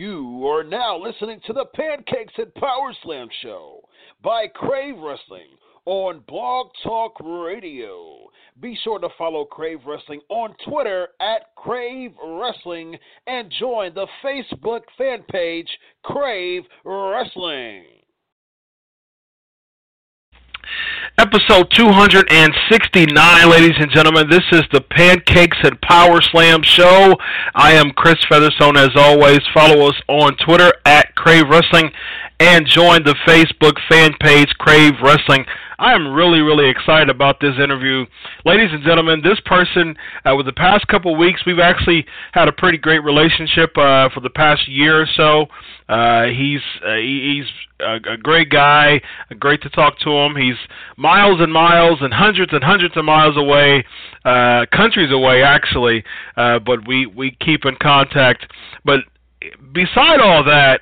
You are now listening to the Pancakes and Power Slam show by Crave Wrestling on Blog Talk Radio. Be sure to follow Crave Wrestling on Twitter at Crave Wrestling and join the Facebook fan page Crave Wrestling. Episode 269, ladies and gentlemen. This is the Pancakes and Power Slam show. I am Chris Featherstone, as always. Follow us on Twitter at Crave Wrestling and join the Facebook fan page Crave Wrestling. I am really, really excited about this interview. Ladies and gentlemen, this person, uh, with the past couple weeks, we've actually had a pretty great relationship uh, for the past year or so. Uh, he's uh, he's a, a great guy, great to talk to him. He's miles and miles and hundreds and hundreds of miles away, uh, countries away actually, uh, but we, we keep in contact. But beside all that,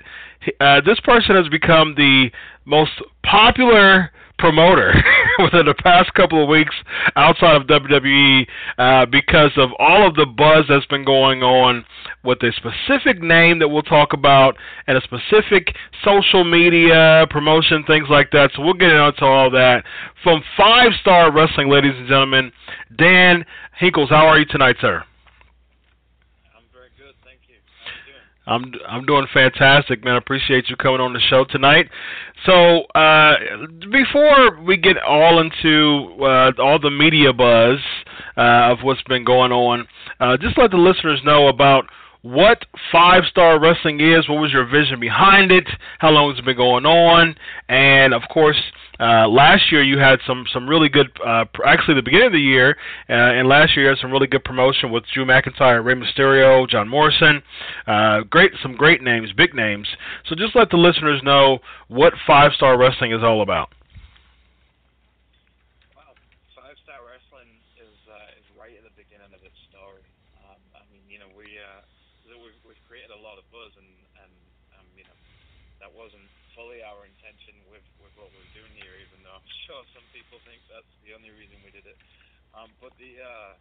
uh, this person has become the most popular promoter within the past couple of weeks outside of WWE uh, because of all of the buzz that's been going on with a specific name that we'll talk about and a specific social media promotion, things like that. So we'll get into all that. From Five Star Wrestling, ladies and gentlemen, Dan Hinkles, how are you tonight, sir? I'm I'm doing fantastic, man. I appreciate you coming on the show tonight. So uh, before we get all into uh, all the media buzz uh, of what's been going on, uh, just let the listeners know about what Five Star Wrestling is. What was your vision behind it? How long has it been going on? And of course, uh, last year you had some some really good. Uh, actually, the beginning of the year uh, and last year you had some really good promotion with Drew McIntyre, Rey Mysterio, John Morrison. Uh, great, some great names, big names. So just let the listeners know what Five Star Wrestling is all about. Well, Five Star Wrestling is uh, is right at the beginning of its story. Um, I mean, you know, we uh, we've, we've created a lot of buzz, and and um, you know, that wasn't fully our intention with with what we're doing here, even though I'm sure some people think that's the only reason we did it. Um, but the uh,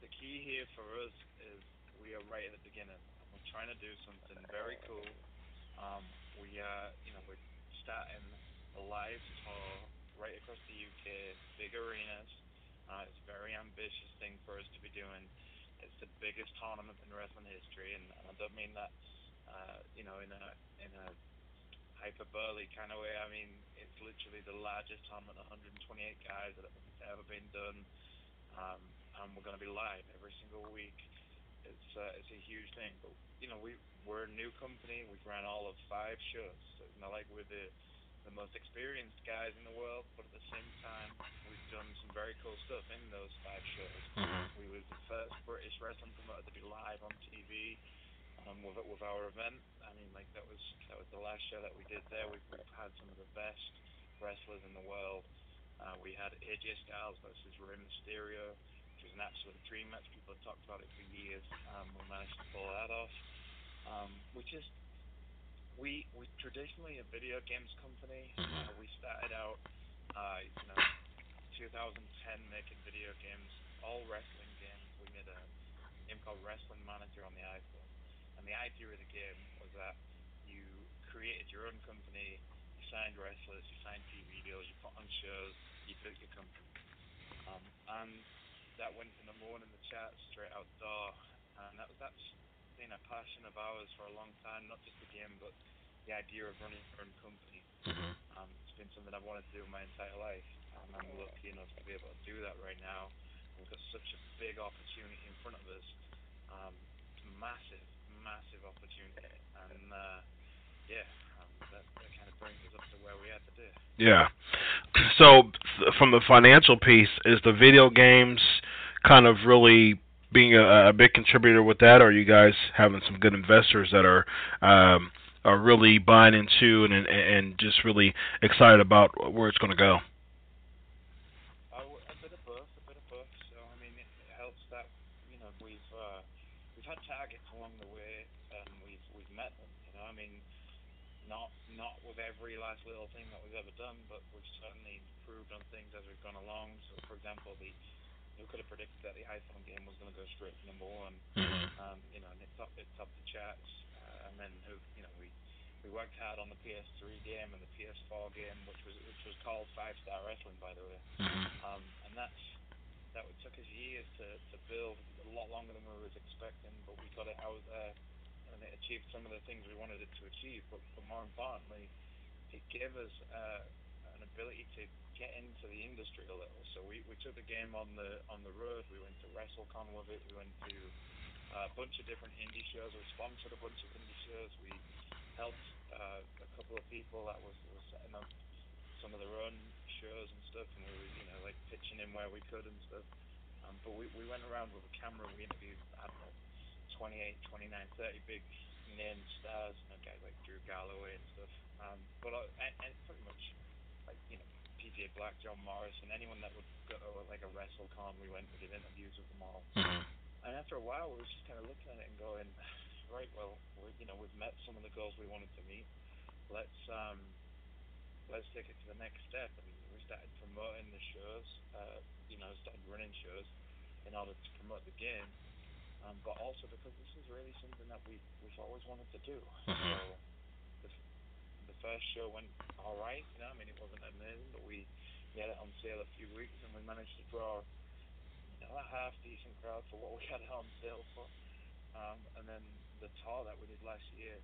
the key here for us is we are right at the beginning. We're trying to do something very cool. Um, we uh, you know, we're starting a live tour right across the UK big arenas. Uh, it's a very ambitious thing for us to be doing. It's the biggest tournament in wrestling history, and, I don't mean that, uh, you know, in a in a hyperbole kind of way. I mean, it's literally the largest tournament, 128 guys that have ever been done, um, and we're going to be live every single week. It's uh, it's a huge thing, but you know, we we're a new company. We've ran all of five shows, so it's not like we're the the most experienced guys in the world, but at the same time, we've done some very cool stuff in those five shows. Mhm. We were the first British wrestling promoter to be live on TV um, with with our event. I mean, like that was that was the last show that we did there. We've, we've had some of the best wrestlers in the world. Uh, we had AJ Styles versus Rey Mysterio, which was an absolute dream match. People have talked about it for years. Um, we managed to pull that off. Um, we just we we traditionally a video games company. Uh, we started out, uh, you know, 2010 making video games, all wrestling games. We made a game called Wrestling Manager on the iPhone, and the idea of the game was that you created your own company, signed wrestlers, you signed TV deals, you put on shows, you built your company, um, and that went number one in the charts straight out the door, and that that's been a passion of ours for a long time, not just the game, but the idea of running your own company. Mhm. Um, it's been something I've wanted to do my entire life, and I'm lucky enough to be able to do that right now. We've got such a big opportunity in front of us, um, massive, massive opportunity, and uh, yeah, Yeah. So from the financial piece, is the video games kind of really being a, a big contributor with that, or are you guys having some good investors that are um, are really buying into and and, and just really excited about where it's going to go? Uh, w- a bit of both, a bit of both. So I mean, it, it helps that you know we've uh, we've had targets along the way, and we've we've met them. You know, I mean, not not with every last little thing that we've ever done, but we've certainly improved on things as we've gone along. So, for example, the who could have predicted that the iPhone game was going to go straight to number one? Mhm. Um, you know, and it topped it topped the charts. Uh, and then who you know we we worked hard on the PS3 game and the PS4 game, which was which was called Five Star Wrestling, by the way. Mhm. Um, and that's that would took us years to, to build, a lot longer than we was expecting, but we got it out there and it achieved some of the things we wanted it to achieve. But, but more importantly, it gave us uh, an ability to get into the industry a little. So we, we took the game on the on the road. We went to WrestleCon with it. We went to uh, a bunch of different indie shows. We sponsored a bunch of indie shows. We helped uh, a couple of people that was, was setting up some of their own shows and stuff, and we were, you know, like pitching in where we could and stuff. Um, but we, we went around with a camera we interviewed, I don't know, 28, 29, 30 big name stars, you know, guys like Drew Galloway and stuff. Um, but uh, and, and pretty much like you know PJ Black, John Morrison, anyone that would go to like a WrestleCon, we went and did interviews with them all. Mhm. And after a while, we were just kind of looking at it and going, right, well, we you know, we've met some of the goals we wanted to meet. Let's um, let's take it to the next step. And we started promoting the shows. Uh, you know, started running shows in order to promote the game. Um, but also because this is really something that we we've always wanted to do. Mhm. So the, the first show went all right. You know, I mean, it wasn't amazing, but we we had it on sale a few weeks, and we managed to draw you know, a half decent crowd for what we had it on sale for. Um, and then the tour that we did last year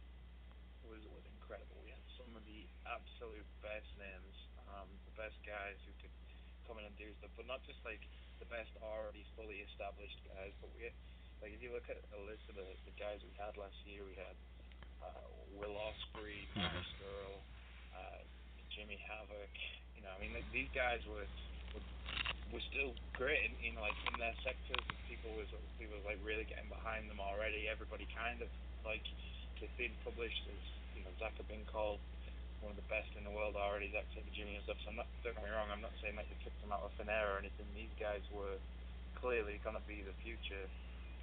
was was incredible. We had some of the absolute best names, um, the best guys who could come in and do stuff, but not just like the best already fully established guys, but we had, like if you look at a list of the, the guys we had last year, we had uh, Will Ospreay, Marty Scurll, uh, Jimmy Havoc. You know, I mean, like, these guys were were, were still great in, in like in their sectors. People was people was like really getting behind them already. Everybody kind of like they've been published as you know Zach had been called one of the best in the world already. Zach Sabre Jr. stuff. So I'm not don't get me wrong. I'm not saying that you picked them out of air or anything. These guys were clearly going to be the future.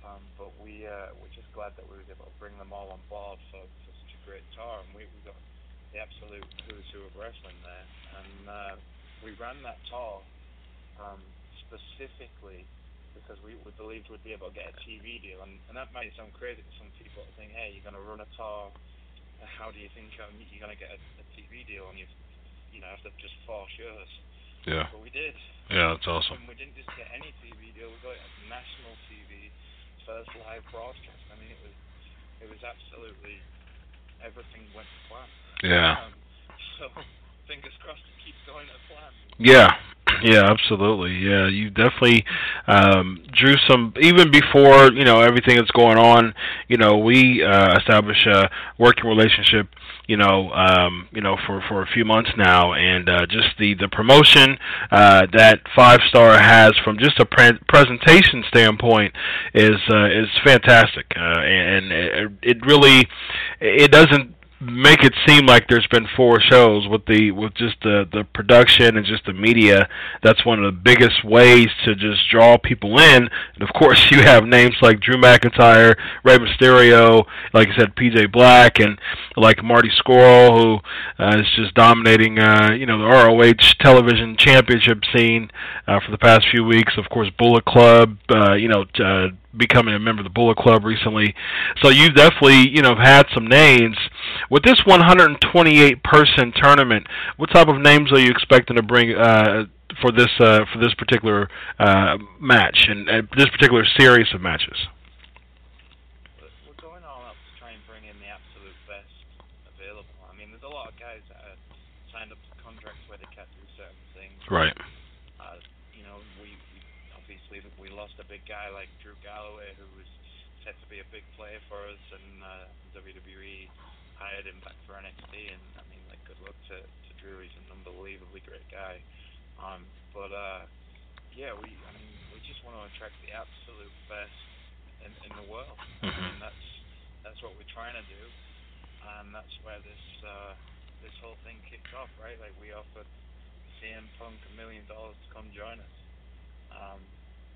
Um, but we uh, we're just glad that we was able to bring them all on board for, for such a great tour, and we we got the absolute who's who of wrestling there, and uh, we ran that tour um, specifically because we, we believed we'd be able to get a TV deal, and, and that might sound crazy to some people to think, hey, you're going to run a tour, how do you think um, you're going to get a, a TV deal, and you you know after just four shows, Yeah. but we did. Yeah. That's awesome. And we didn't just get any TV deal; we got national TV first live broadcast. I mean, it was it was absolutely everything went to plan. Yeah. Um, so fingers crossed it keeps going to plan. Yeah, yeah, absolutely. Yeah, you definitely um, drew some even before you know everything that's going on. You know, we uh, established a working relationship. You know, um, you know, for for a few months now, and uh, just the the promotion uh, that Five Star has from just a pre- presentation standpoint is uh, is fantastic, uh, and it, it really it doesn't make it seem like there's been four shows with the with just the the production and just the media that's one of the biggest ways to just draw people in. And of course you have names like Drew McIntyre, Rey Mysterio, like I said PJ Black and like Marty Scurll who uh, is just dominating uh you know the ROH television championship scene uh for the past few weeks. Of course Bullet Club uh you know uh becoming a member of the Bullet Club recently. So you definitely, you know, had some names. With this 128 person tournament, what type of names are you expecting to bring uh, for this uh, for this particular uh, match and uh, this particular series of matches? We're we're going all out to try and bring in the absolute best available. I mean, there's a lot of guys that are signed up to contracts where they can't do certain things. Right. Uh, you know, we, we obviously we lost a big guy like Drew Galloway, who was set to be a big player for us, and uh, WWE hired him back for NXT. And I mean, like, good luck to, to Drew. He's an unbelievably great guy. Um, but uh, yeah, we I mean, we just want to attract the absolute best in, in the world, and that's that's what we're trying to do, and that's where this uh, this whole thing kicked off, right? Like we offered CM Punk a million dollars to come join us. Um,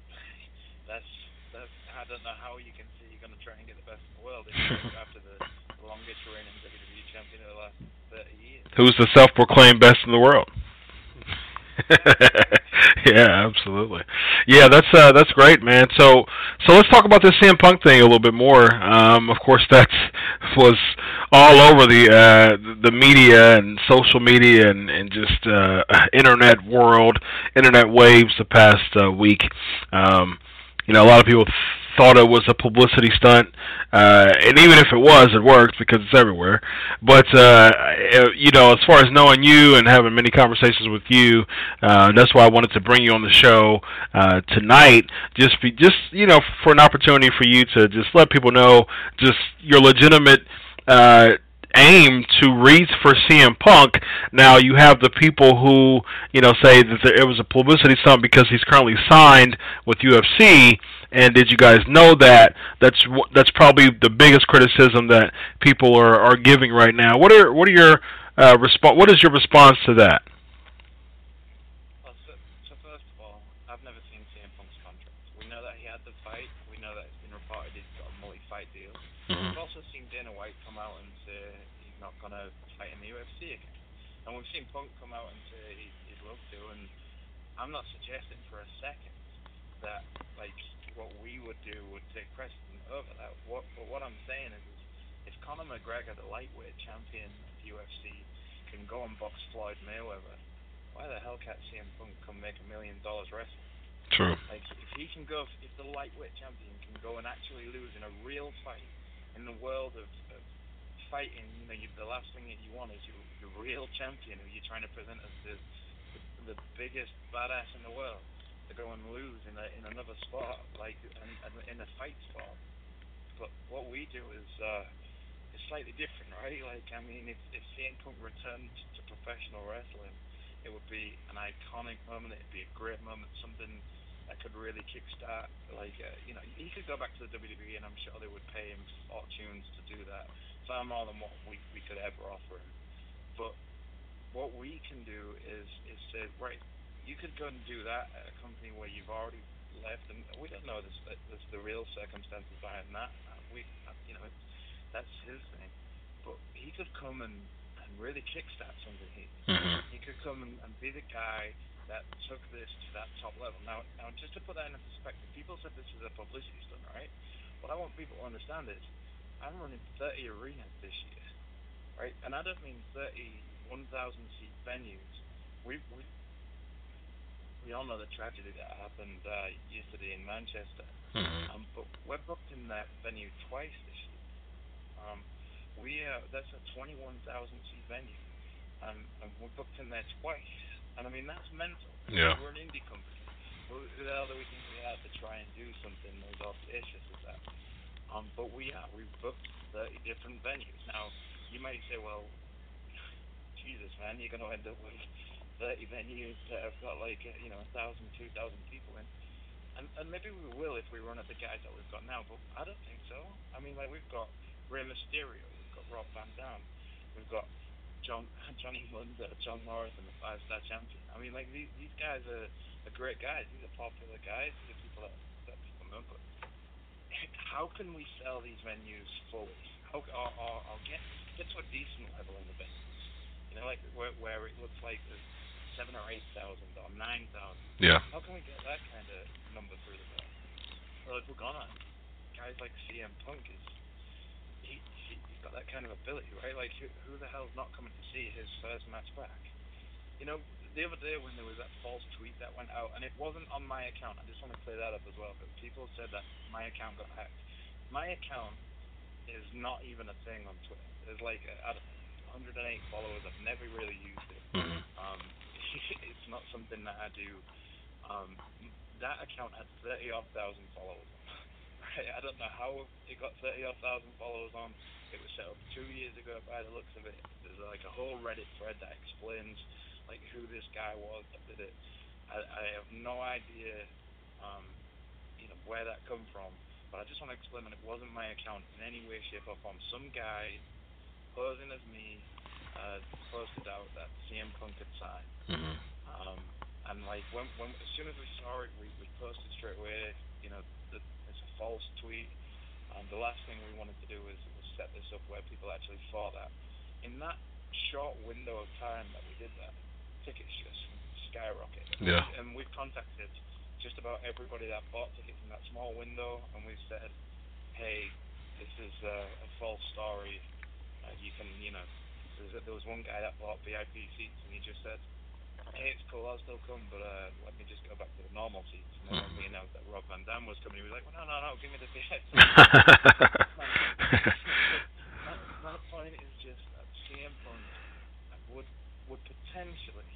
that's that's I don't know how you can say you're going to try and get the best in the world if you go after the longest reigning WWE champion of the last 30 years. Who's the self-proclaimed best in the world? yeah, absolutely. Yeah, that's uh, that's great, man. So so let's talk about this CM Punk thing a little bit more. Um, of course, that's was all over the uh, the media and social media and and just uh, internet world, internet waves the past uh, week. Um, you know, a lot of people thought it was a publicity stunt, uh, and even if it was, it worked because it's everywhere. But uh, you know, as far as knowing you and having many conversations with you, uh, that's why I wanted to bring you on the show uh, tonight. Just be, just you know, for an opportunity for you to just let people know just your legitimate. Uh, aim to reach for CM Punk. Now you have the people who you know say that there, it was a publicity stunt because he's currently signed with UFC. And did you guys know that? That's that's probably the biggest criticism that people are are giving right now. What are what are your uh, response? What is your response to that? Well, so, so first of all, I've never seen CM Punk's contract. We know that he had the fight. We know that it's been reported he's got a multi-fight deal. We've also seen Dana White come out and say he's not going to fight in the UFC again. And we've seen Punk come out and say he, he'd love to. And I'm not suggesting for a second that, like, what we would do would take precedent over that. What, but what I'm saying is, if Conor McGregor, the lightweight champion of UFC, can go and box Floyd Mayweather, why the hell can't CM Punk come make a million dollars wrestling? True. Like, if he can go, if the lightweight champion can go and actually lose in a real fight in the world of, of fighting, you know, you, the last thing that you want is your, your real champion who you're trying to present as the, the, the biggest badass in the world to go and lose in a, in another sport, like in, in a fight sport. But what we do is uh, slightly different, right? Like, I mean, if if CM Punk returned to professional wrestling, it would be an iconic moment. It'd be a great moment, something that could really kickstart. Like, uh, you know, he could go back to the WWE, and I'm sure they would pay him fortunes to do that, far more than what we we could ever offer him. But what we can do is is say, right, you could go and do that at a company where you've already left, and we don't know this, this the real circumstances behind that. We, you know, it's, that's his thing. But he could come and and really kickstart something here. Mhm. He could come and, and be the guy that took this to that top level. Now, now, just to put that in perspective, people said this is a publicity stunt, right? What I want people to understand is, I'm running 30 arenas this year, right? And I don't mean 30 1,000 seat venues. We we we all know the tragedy that happened uh, yesterday in Manchester. Mhm. Um, but we're booked in that venue twice this year. Um, we uh, that's a 21,000 seat venue, um, and we're booked in there twice. And I mean that's mental. Yeah. We're an indie company. Who, the hell do we think we are to try and do something as audacious as that? Um, but we are. We've booked 30 different venues. Now, you might say, well, Jesus, man, you're going to end up with 30 venues that have got like, you know, 1,000, 2,000 people in. And, and maybe we will if we run at the guys that we've got now, but I don't think so. I mean, like, we've got Rey Mysterio, we've got Rob Van Dam, we've got John Johnny Mundo, John Morrison, the five-star champion. I mean, like, these, these guys are, are great guys. These are popular guys. These are people that, that people know, but how can we sell these venues fully? How, or, or, or get get to a decent level in the venues? You know, like where, where it looks like there's seven or eight thousand or nine thousand. Yeah. How can we get that kind of number through the door? Well, if we're gonna, guys like CM Punk is he, he he's got that kind of ability, right? Like who, who the hell's not coming to see his first match back? You know, the other day when there was that false tweet that went out, and it wasn't on my account. I just want to clear that up as well. But people said that my account got hacked. My account is not even a thing on Twitter. There's like I don't 108 followers. I've never really used it. Mhm. Um, it's not something that I do. Um, that account had 30 odd thousand followers. I don't know how it got 30 odd thousand followers on. It was set up two years ago by the looks of it. There's like a whole Reddit thread that explains like who this guy was that did it. I, I have no idea, um, you know, where that come from. But I just want to explain that it wasn't my account in any way, shape, or form. Some guy posing as me uh, posted out that CM Punk had signed. Mhm. Um, and like when, when as soon as we saw it, we, we posted straight away. You know, it's a false tweet. Um, the last thing we wanted to do was, was set this up where people actually thought that. In that short window of time that we did that, tickets just skyrocketed. Yeah. And we've contacted just about everybody that bought tickets in that small window, and we've said, hey, this is uh, a false story. Uh, you can, you know, a, there was one guy that bought VIP seats, and he just said, it's cool, I'll still come, but uh, let me just go back to the normal seats. And then when we announced that Rob Van Dam was coming, he was like, well, no, no, no, give me the VIP. my, my point is just that CM Punk would would potentially,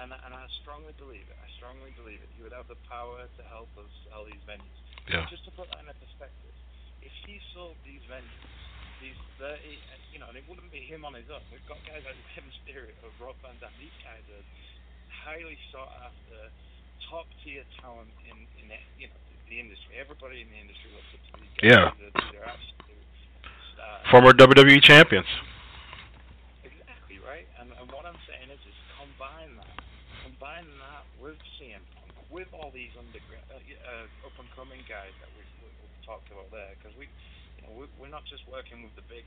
and and I strongly believe it. I strongly believe it. He would have the power to help us sell these venues. Yeah. Just to put that in a perspective, if he sold these venues, these 30, you know, and it wouldn't be him on his own. We've got guys like Rey Mysterio, of Rob Van Dam. These guys are highly sought after, top tier talent in in the, you know the industry. Everybody in the industry looks up to these guys. Yeah. They're, they're absolute stars. Former WWE champions. Exactly right. And, and what I'm saying is, is combine that, combine that with CM Punk, with all these underground, uh, uh, up and coming guys that we've, we- we've talked about there, because we, you know, we, we're not just working with the big,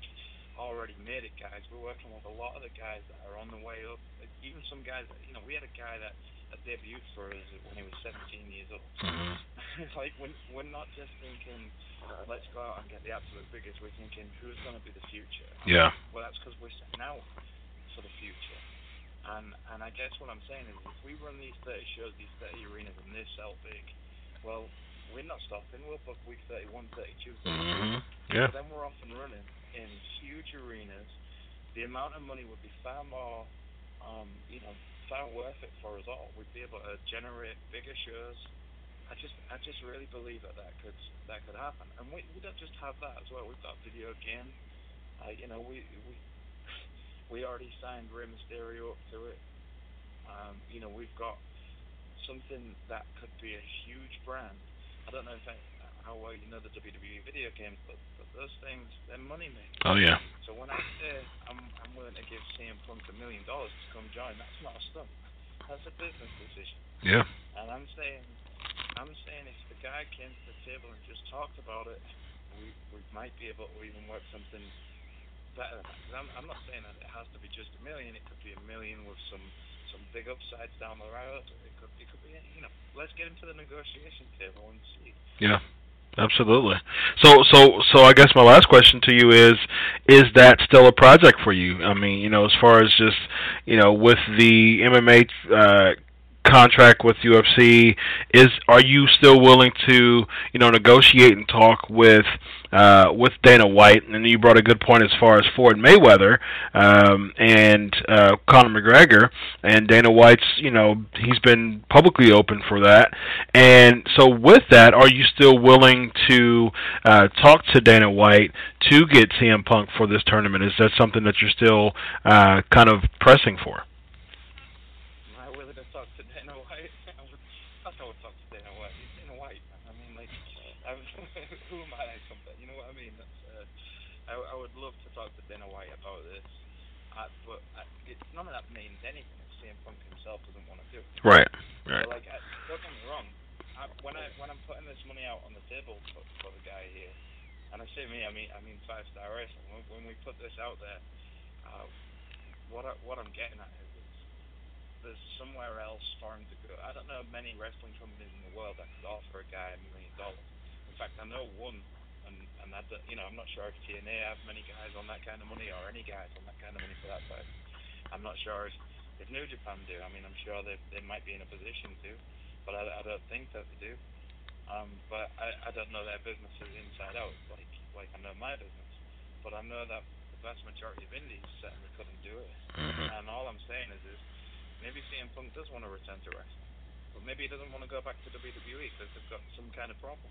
already made it guys. We're working with a lot of the guys that are on the way up. Even some guys that, you know, we had a guy that, that debuted for us when he was 17 years old. Mhm. it's like we're, we're not just thinking, let's go out and get the absolute biggest. We're thinking, who's going to be the future? Yeah. Well, that's because we're setting out for the future. And and I guess what I'm saying is, if we run these 30 shows, these 30 arenas, and they sell big, well, we're not stopping. We'll book week 31, 32, 33. Mhm. Yeah. Then we're off and running in huge arenas. The amount of money would be far more, um, you know, far worth it for us all. We'd be able to generate bigger shows. I just, I just really believe that that could, that could happen. And we, we don't just have that as well. We've got video game. Uh, you know, we, we, we already signed Rey Mysterio up to it. Um, you know, we've got something that could be a huge brand. I don't know if I, how well you know the WWE video games, but, but those things, they're money makers. Oh yeah. So when I say I'm, I'm willing to give CM Punk a million dollars to come join, that's not a stunt. That's a business decision. Yeah. And I'm saying, I'm saying if the guy came to the table and just talked about it, we, we might be able to even work something better than that. 'Cause I'm, I'm not saying that it has to be just a million. It could be a million with some some big upsides down the road. It could it could be. Let's get into the negotiation table and see. Yeah. Absolutely. So so so I guess my last question to you is is that still a project for you? I mean, you know, as far as just, you know, with the MMA uh contract with UFC. Is are you still willing to you know negotiate and talk with uh, with Dana White? And you brought a good point as far as Floyd Mayweather um, and uh, Conor McGregor. And Dana White's you know he's been publicly open for that. And so with that, are you still willing to uh, talk to Dana White to get CM Punk for this tournament? Is that something that you're still uh, kind of pressing for? Am I willing to talk to Dana White? I would, of course I would talk to Dana White. He's Dana White. man. I mean, like, I'm, who am I to compare? You know what I mean? That's, uh, I, I would love to talk to Dana White about this, uh, but I, it, none of that means anything if CM Punk himself doesn't want to do it. Right. So, like, I, don't get me wrong. I, when I when I'm putting this money out on the table for, for the guy here, and I say me, I mean I mean five star wrestling. When, when we put this out there, uh, what I, what I'm getting at is there's somewhere else for him to go. I don't know many wrestling companies in the world that could offer a guy a million dollars. In fact, I know one, and and that you know I'm not sure if TNA have many guys on that kind of money or any guys on that kind of money for that side. I'm not sure if, if New Japan do. I mean, I'm sure they they might be in a position to, but I, I don't think that they do. Um, but I, I don't know their businesses inside out, like like I know my business. But I know that the vast majority of indies certainly couldn't do it. And all I'm saying is, is maybe CM Punk does want to return to wrestling, but maybe he doesn't want to go back to WWE because they've got some kind of problem.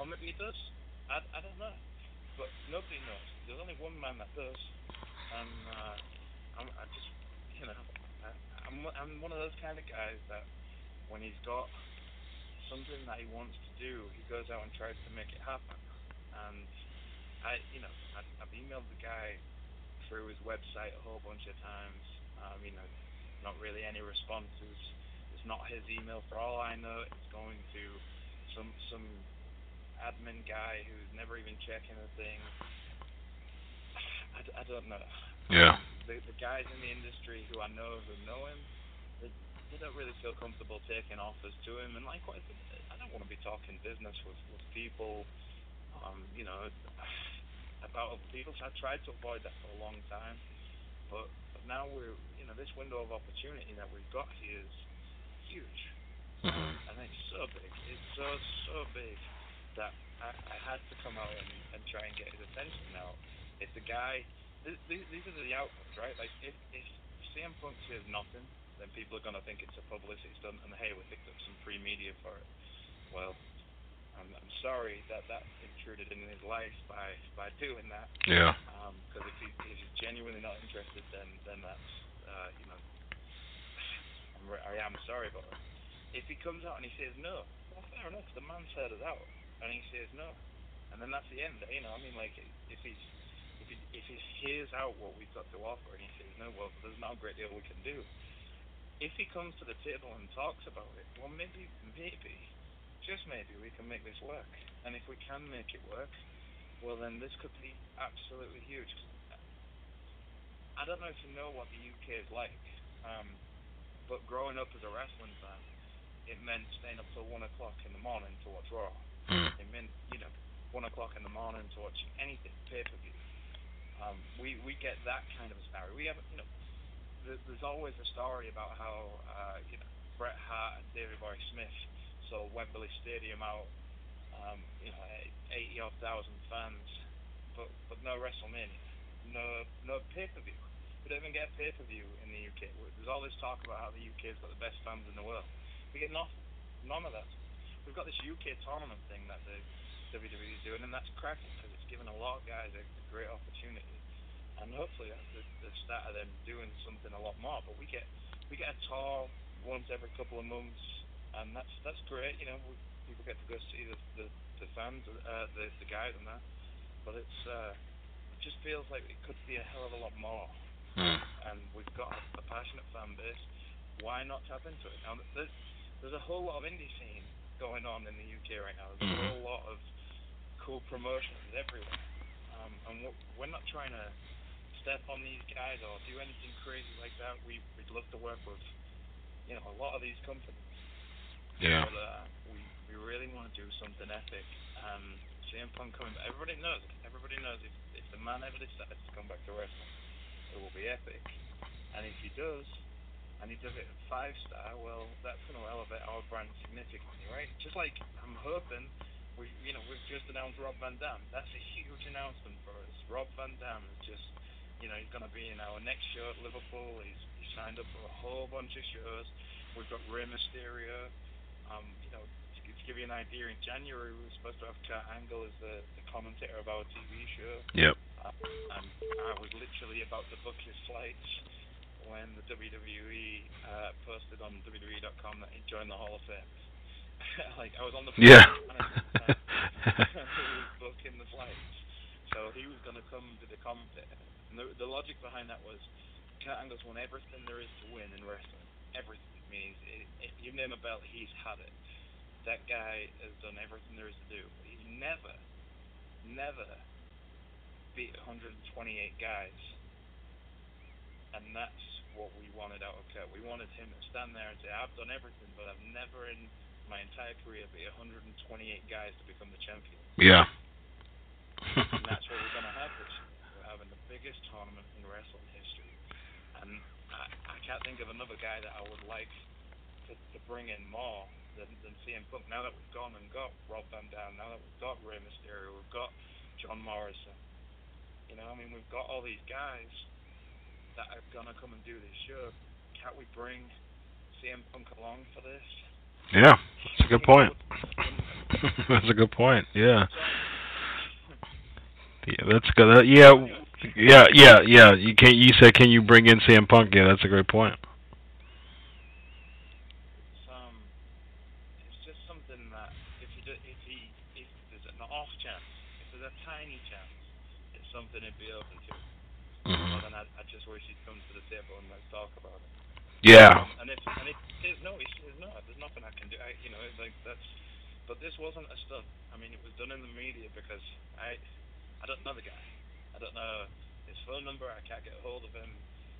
Or maybe he does. I, I don't know. But nobody knows. There's only one man that does. And uh, I'm, I just, you know, I'm, I'm one of those kind of guys that when he's got something that he wants to do, he goes out and tries to make it happen. And I, you know, I, I've emailed the guy through his website a whole bunch of times. Um, you know, not really any responses. It's not his email. For all I know, it's going to some some admin guy who's never even checking a thing. I, I don't know. Yeah. The, the guys in the industry who I know who know him, they, they don't really feel comfortable taking offers to him. And likewise, I don't want to be talking business with, with people, um, you know, about other people. So I tried to avoid that for a long time. But, but now we're, you know, this window of opportunity that we've got here is huge. And it's so big. It's so, so big that I, I had to come out and, and try and get his attention now. If the guy, th- th- these are the outcomes, right? Like, if, if CM Punk says nothing, then people are going to think it's a publicity stunt and, hey, we picked up some free media for it. Well, I'm, I'm sorry that that intruded in his life by, by doing that. Yeah. Because if, he, if he's genuinely not interested, then then that's uh, you know I'm, re- I am sorry, but if he comes out and he says no, well, fair enough. The man said it out, and he says no, and then that's the end. You know, I mean, like if he's if he if hears out what we've got to offer and he says no, well, there's not a great deal we can do. If he comes to the table and talks about it, well, maybe maybe just maybe we can make this work. And if we can make it work, well then this could be absolutely huge. I don't know if you know what the UK is like, um, but growing up as a wrestling fan, it meant staying up till one o'clock in the morning to watch Raw. It meant you know one o'clock in the morning to watch anything pay per view. Um, we we get that kind of a scenario. We have you know there- there's always a story about how uh, you know Bret Hart and Davey Boy Smith sold Wembley Stadium out, um, you know, eighty odd thousand fans, but but no WrestleMania, no no pay per view. We don't even get pay per view in the UK. There's all this talk about how the UK's got the best fans in the world. We get nothing, none of that. We've got this UK tournament thing that the WWE is doing, and that's cracking because giving a lot of guys a, a great opportunity and hopefully that's the, the start of them doing something a lot more. But we get we get a tour once every couple of months, and that's that's great. You know, we, people get to go see the the, the fans, uh, the the guys and that. But it's uh, it just feels like it could be a hell of a lot more. And we've got a, a passionate fan base. Why not tap into it? Now there's there's a whole lot of indie scene going on in the UK right now. There's a whole lot of cool promotions everywhere. Um, and we're, not trying to step on these guys or do anything crazy like that. We, we'd love to work with, you know, a lot of these companies. Yeah. But uh, we, we really want to do something epic. Um, CM Punk coming back, everybody knows. Everybody knows if, if the man ever decides to come back to wrestling, it will be epic. And if he does, and he does it at five star, well, that's going to elevate our brand significantly, right? Just like I'm hoping we, you know, we've just announced Rob Van Dam. That's a huge announcement for us. Rob Van Dam is just, you know, he's going to be in our next show at Liverpool. He's, he's signed up for a whole bunch of shows. We've got Rey Mysterio. Um, you know, to, to give you an idea, in January we were supposed to have Kurt Angle as the, the commentator of our TV show. Yep. Uh, and I was literally about to book his flights when the WWE uh, posted on WWE.com that he joined the Hall of Fame. like I was on the phone Yeah. and he was booking the flights, so he was going to come to the commentator. And the, the logic behind that was Kurt Angle's won everything there is to win in wrestling. Everything. I mean, it, you name a belt, he's had it. That guy has done everything there is to do. He's never, never beat 128 guys. And that's what we wanted out of Kurt. We wanted him to stand there and say, I've done everything, but I've never in my entire career beat 128 guys to become the champion. Yeah. and that's what we're going to have this year. We're having the biggest tournament in wrestling history. And I, I can't think of another guy that I would like to, to bring in more than, than CM Punk. Now that we've gone and got Rob Van Dam, now that we've got Rey Mysterio, we've got John Morrison. You know, I mean, we've got all these guys that are going to come and do this show. Can't we bring CM Punk along for this? Yeah. That's a good point. that's a good point. Yeah. Yeah, that's good. Uh, yeah, yeah, yeah, yeah. You can You said, can you bring in CM Punk? Yeah, that's a great point. It's, don't know the guy. I don't know his phone number. I can't get a hold of him.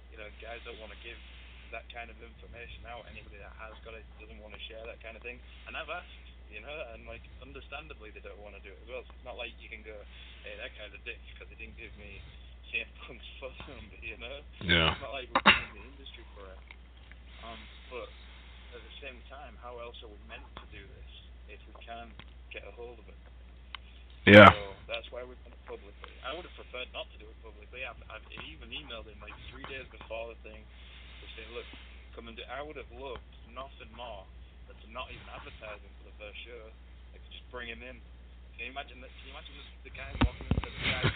You know, guys don't want to give that kind of information out. Anybody that has got it doesn't want to share that kind of thing. And I've asked, you know, and like understandably they don't want to do it as well. So it's not like you can go, hey, that guy's a dick because he didn't give me CM Punk's phone number, you know. Yeah. It's not like we're in the industry for it. Um, but at the same time, how else are we meant to do this if we can't get a hold of it? Yeah. So that's why we've done it publicly. I would have preferred not to do it publicly. I've, I've even emailed him like three days before the thing to say, look, come and do. I would have loved nothing more than to not even advertise him for the first show. Like just bring him in. Can you imagine that? Can you imagine this, the guy walking into the guy's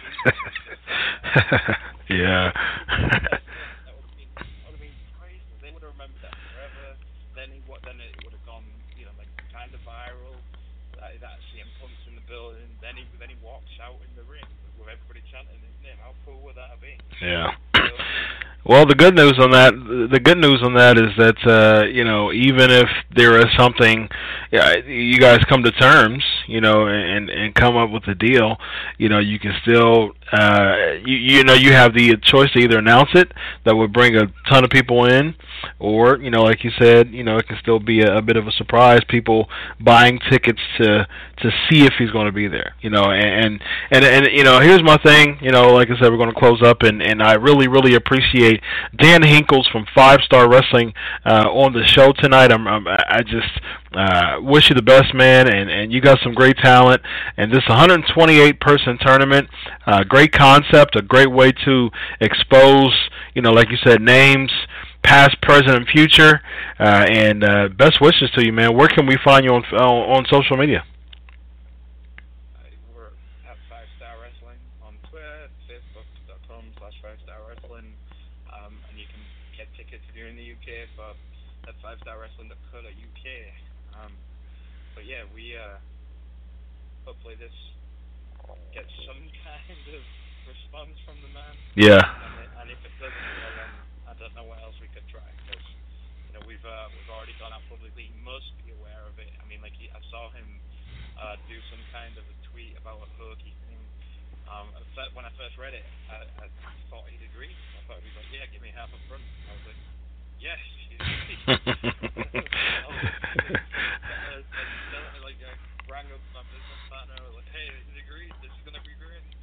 yeah. that would have been, that would have been crazy. They would have remembered that forever. Then he, what? Then it would have gone, you know, like kind of viral. That, that CM the building. Then he, then he walks out in the ring with everybody chanting his name. How cool would that have been? Yeah. Well, the good news on that, the good news on that is that uh, you know, even if there is something, you guys come to terms, you know, and and come up with a deal, you know, you can still, uh, you you know, you have the choice to either announce it that would bring a ton of people in, or you know, like you said, you know, it can still be a, a bit of a surprise. People buying tickets to to see if he's going to be there, you know, and and and you know, here's my thing, you know, like I said, we're going to close up, and and I really really appreciate Dan Hinkles from Five Star Wrestling uh, on the show tonight. I'm, I'm I just uh, wish you the best, man, and and you got some great talent, and this 128 person tournament, uh, great concept, a great way to expose, you know, like you said, names past, present, and future. Uh, and uh, best wishes to you, man. Where can we find you on on, on social media? Uh, we're at Five Star Wrestling on Twitter, Facebook.com slash Five Star Wrestling, um, and you can get tickets if you're in the UK for at FiveStarWrestling.co.uk. Um, but yeah, we uh, hopefully this gets some kind of response from the man. Yeah. And, it, and if it doesn't, well then I don't know what else we could try because you know we've uh, we've already gone out publicly. He must be aware of it. I mean, like he, I saw him uh, do some kind of a tweet about a hokey thing. Um, at fir- when I first read it, I, I thought he'd agree. I thought he'd be like, "Yeah, give me half up front." I was like, "Yes." He's like, I rang up my business partner. I was like, "Hey, he's agreed. This is gonna be great."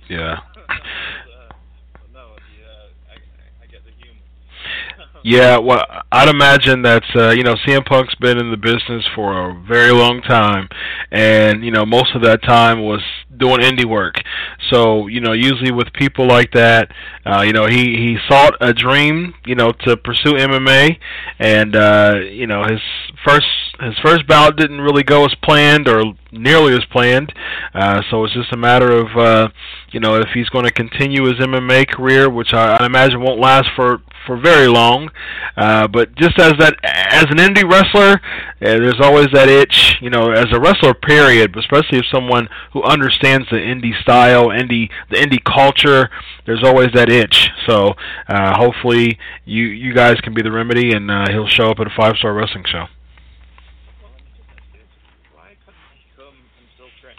Yeah. Yeah, well, I'd imagine that uh, you know CM Punk's been in the business for a very long time, and you know most of that time was doing indie work. So you know, usually with people like that, uh, you know, he he sought a dream, you know, to pursue MMA, and uh, you know his first his first bout didn't really go as planned or nearly as planned. Uh, so it's just a matter of uh, you know if he's going to continue his MMA career, which I, I imagine won't last for for very long. Uh, but just as that as an indie wrestler, uh, there's always that itch, you know, as a wrestler, period. But especially if someone who understands the indie style, indie the indie culture, there's always that itch. So uh, hopefully you you guys can be the remedy, and uh, he'll show up at a five star wrestling show. Well, let me just ask you this. Why couldn't he come and still train?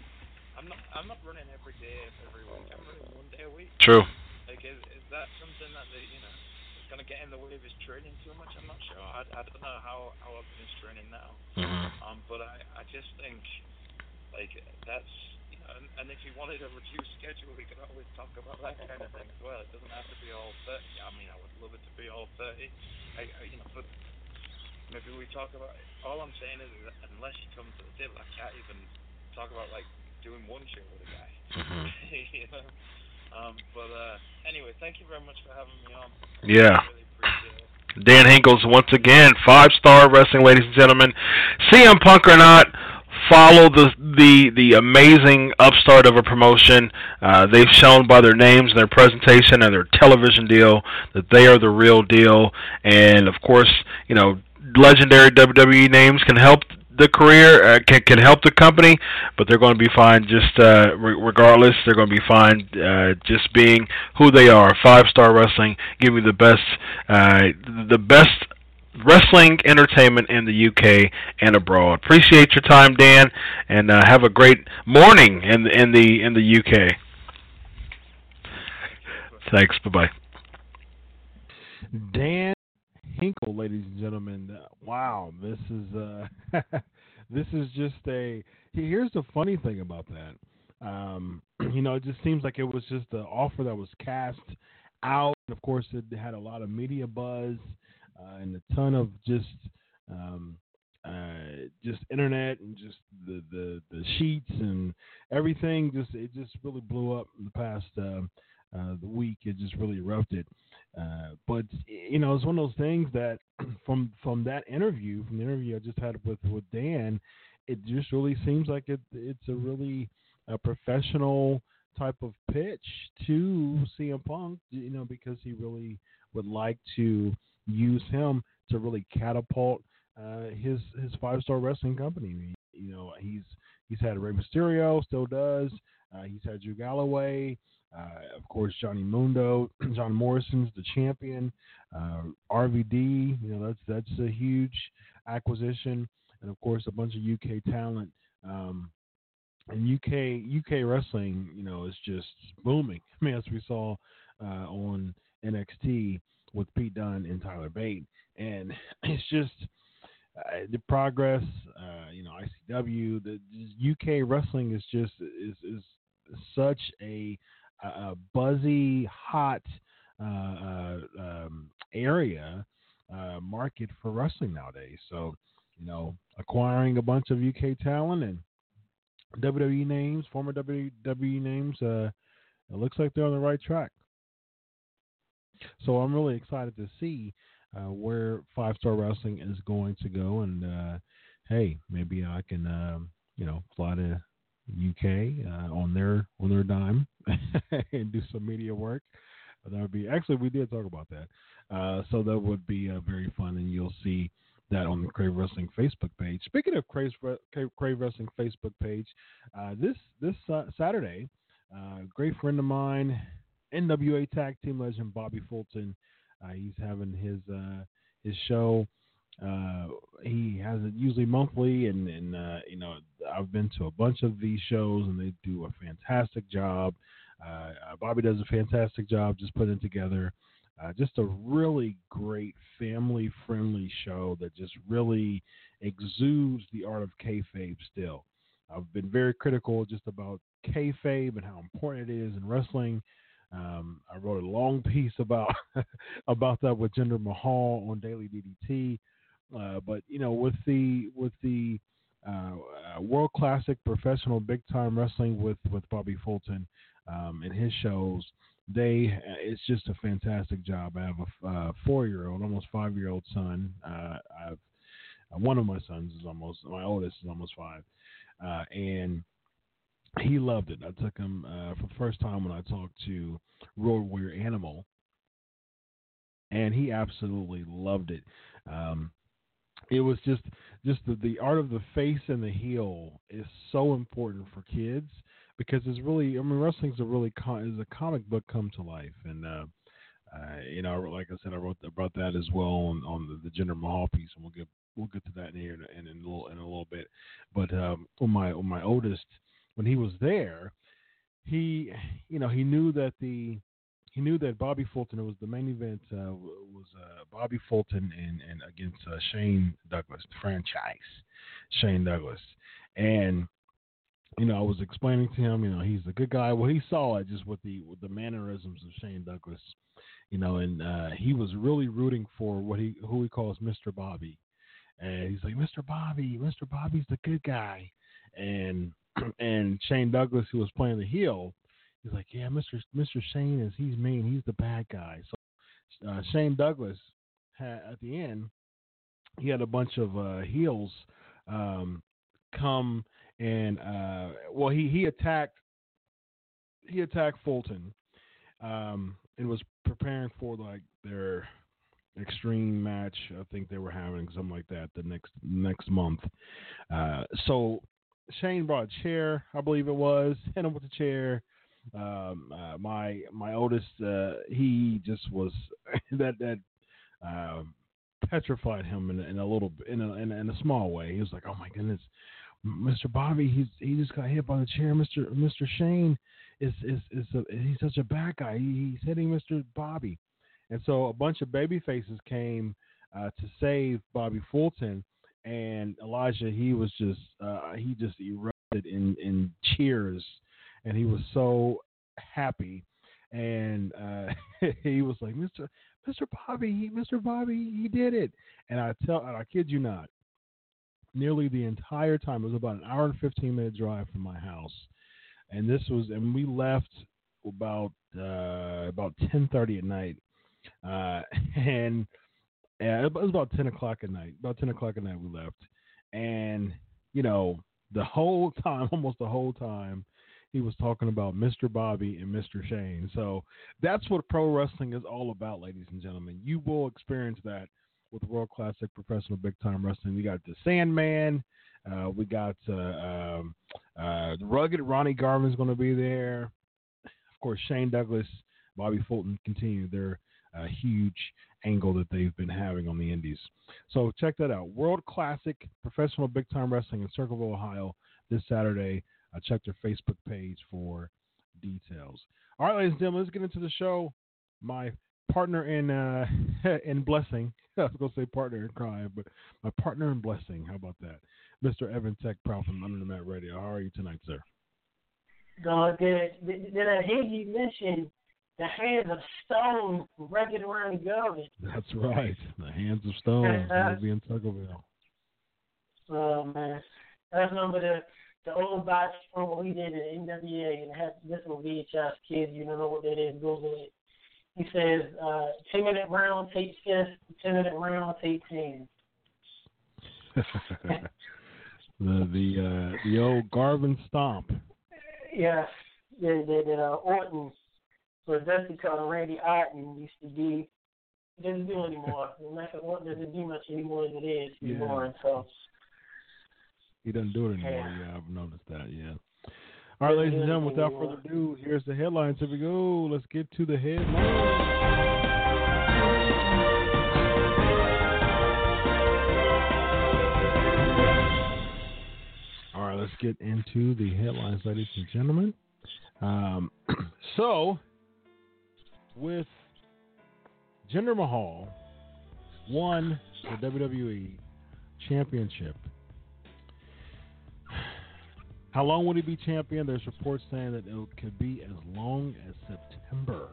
I'm not, I'm not running every day, every week. I'm running one day a week. True. Like, is, is that something that, they, you know, is going to get in the way of his training too much? I'm not sure. I, I don't know how, how often he's training now. hmm Um, but I, I just think, like, that's, you know, and, and if he wanted a reduced schedule, we could always talk about that kind of thing as well. It doesn't have to be all 30. I mean, I would love it to be all 30. I, I you know, but maybe we talk about, all I'm saying is, that unless you come to the table, I can't even talk about, like, doing one show with a guy. hmm you know? Um, but, uh, anyway, thank you very much for having me on. Yeah. Really. Dan Hinkles once again, five star wrestling, ladies and gentlemen. CM Punk or not, follow the the the amazing upstart of a promotion. Uh, they've shown by their names and their presentation and their television deal that they are the real deal. And of course, you know, legendary WWE names can help the career uh, can can help the company, but they're going to be fine just uh, re- regardless. They're going to be fine uh, just being who they are. Five star wrestling, give you the best uh, the best wrestling entertainment in the UK and abroad. Appreciate your time, Dan, and uh, have a great morning in in the in the UK. Thanks. Bye bye. Dan Hinkle, ladies and gentlemen. Wow, this is uh, this is just a. Here's the funny thing about that. Um, you know, it just seems like it was just an offer that was cast out. Of course, it had a lot of media buzz uh, and a ton of just um, uh, just internet and just the, the the sheets and everything. Just it just really blew up in the past uh, uh, the week. It just really erupted. Uh, but you know, it's one of those things that from from that interview, from the interview I just had with with Dan, it just really seems like it it's a really a professional type of pitch to CM Punk. You know, because he really would like to use him to really catapult uh, his his five star wrestling company. You know, he's he's had Rey Mysterio, still does. Uh, he's had Drew Galloway. Uh, of course, Johnny Mundo, John Morrison's the champion. Uh, RVD, you know that's that's a huge acquisition, and of course a bunch of UK talent. Um, and UK UK wrestling, you know, is just booming. I mean, as we saw uh, on NXT with Pete Dunne and Tyler Bate, and it's just uh, the progress. Uh, you know, ICW, the UK wrestling is just is is such a a buzzy, hot uh, uh, um, area uh, market for wrestling nowadays. So, you know, acquiring a bunch of UK talent and WWE names, former WWE names, uh, it looks like they're on the right track. So I'm really excited to see uh, where Five Star Wrestling is going to go, and uh, hey, maybe I can, um, you know, fly to UK uh, on their on their dime and do some media work. That would be actually we did talk about that, uh, so that would be uh, very fun, and you'll see that on the Crave Wrestling Facebook page. Speaking of Crave, Crave Wrestling Facebook page, uh, this this uh, Saturday, uh, great friend of mine, NWA Tag Team legend Bobby Fulton, he's having his his show. Uh, he has it usually monthly, and and uh, you know I've been to a bunch of these shows, and they do a fantastic job. Uh, Bobby does a fantastic job just putting together just a really great family-friendly show that just really exudes the art of kayfabe. Still, I've been very critical just about kayfabe and how important it is in wrestling. Um, I wrote a long piece about about that with Jinder Mahal on Daily DDT. Uh, but you know, with the with the uh, uh, World Classic Professional Big Time Wrestling with with Bobby Fulton um, and his shows, they uh, it's just a fantastic job. I have a uh, four year old, almost five year old son. I've one of my sons is almost my oldest is almost five, and he loved it. I took him for the first time when I talked to Road Warrior Animal, and he absolutely loved it. Um, it was just just the, the art of the face and the heel is so important for kids because it's really I mean wrestling's a really com- is a comic book come to life. And uh, uh, you know like I said I wrote about that as well on, on the, the Jinder Mahal piece and we'll get we'll get to that in here in, in, a little in a little bit. But um, on my on my oldest when he was there, he you know he knew that the he knew that Bobby Fulton. It was the main event uh, was uh, Bobby Fulton and and against uh, Shane Douglas, the franchise Shane Douglas, and you know I was explaining to him, you know he's a good guy. Well, he saw it just with the with the mannerisms of Shane Douglas, you know, and uh, he was really rooting for what he who he calls Mr. Bobby, and he's like Mr. Bobby, Mr. Bobby's the good guy, and and Shane Douglas, who was playing the heel, he's like, "Yeah, Mister Mister Shane is he's mean. He's the bad guy." So uh, Shane Douglas had, at the end, he had a bunch of uh, heels um, come and uh, well, he he attacked he attacked Fulton um, and was preparing for like their extreme match. I think they were having something like that the next next month. Uh, so Shane brought a chair, I believe it was, hit him with the chair. Um, uh, my my oldest, uh, he just was that that uh, petrified him in, in a little in a, in a, in a small way. He was like, "Oh my goodness, Mr. Bobby, he's he just got hit by the chair. Mr. Mr. Shane is is is a, he's such a bad guy. He, he's hitting Mr. Bobby." And so a bunch of baby faces came uh, to save Bobby Fulton and Elijah he was just uh, he just erupted in in cheers, and he was so happy, and uh, he was like Mister Mister Bobby, he, Mister Bobby, he did it, and I tell and I kid you not, nearly the entire time it was about an hour and fifteen minute drive from my house, and this was and we left about uh, about ten thirty at night, uh, and yeah, it was about ten o'clock at night. About ten o'clock at night, we left, and you know, the whole time, almost the whole time, he was talking about Mr. Bobby and Mr. Shane. So that's what pro wrestling is all about, ladies and gentlemen. You will experience that with World Classic Professional Big Time Wrestling. We got the Sandman. Uh, we got uh, um, uh, rugged Ronnie Garvin's going to be there. Of course, Shane Douglas, Bobby Fulton continue their uh, huge angle that they've been having on the Indies. So check that out. World Classic Professional Big Time Wrestling in Circleville, Ohio, this Saturday. Uh, check their Facebook page for details. All right, ladies and gentlemen, let's get into the show. My partner in uh, in blessing. I was going to say partner in crime, but my partner in blessing. How about that, Mr. Evan Tech Proud from Under the Mat Radio. How are you tonight, sir? God, did, did, did I hear you mention the hands of stone rugged Ronnie Garvin. That's right. The hands of stone. be in Tuckerville. Oh man. I remember the the old box from what we did in NWA and had this on VHS kids, you don't know what that is, Google it. He says, uh, ten minute round tape fist, ten minute round tape hands. the the uh the old Garvin stomp. Yes, Yeah. The the, the uh, Orton so that's because Randy Orton used to be doesn't do anymore. What doesn't do much anymore as it is yeah. anymore. So he doesn't do it anymore. Yeah. yeah, I've noticed that. Yeah. All right, ladies and gentlemen, without further ado, here's the headlines. Here we go. Let's get to the headlines. All right, let's get into the headlines, ladies and gentlemen. Um, so, with Jinder Mahal won the WWE Championship. How long would he be champion? There's reports saying that it could be as long as September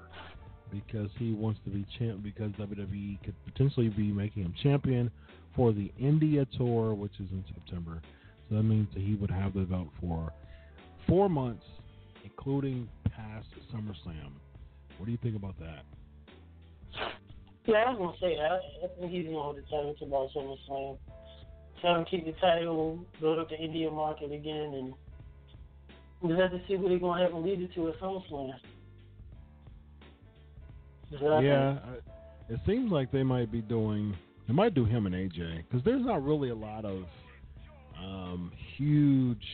because he wants to be champ because WWE could potentially be making him champion for the India tour, which is in September. So that means that he would have the belt for four months, including past SummerSlam. What do you think about that? Yeah, I was gonna say that. I think he's gonna hold the title to about SummerSlam. Try him keep the title, build up the India market again, and we'll have to see what he's gonna have him lead it to at SummerSlam. Yeah. It seems like they might be doing. They might do him and AJ because there's not really a lot of um, huge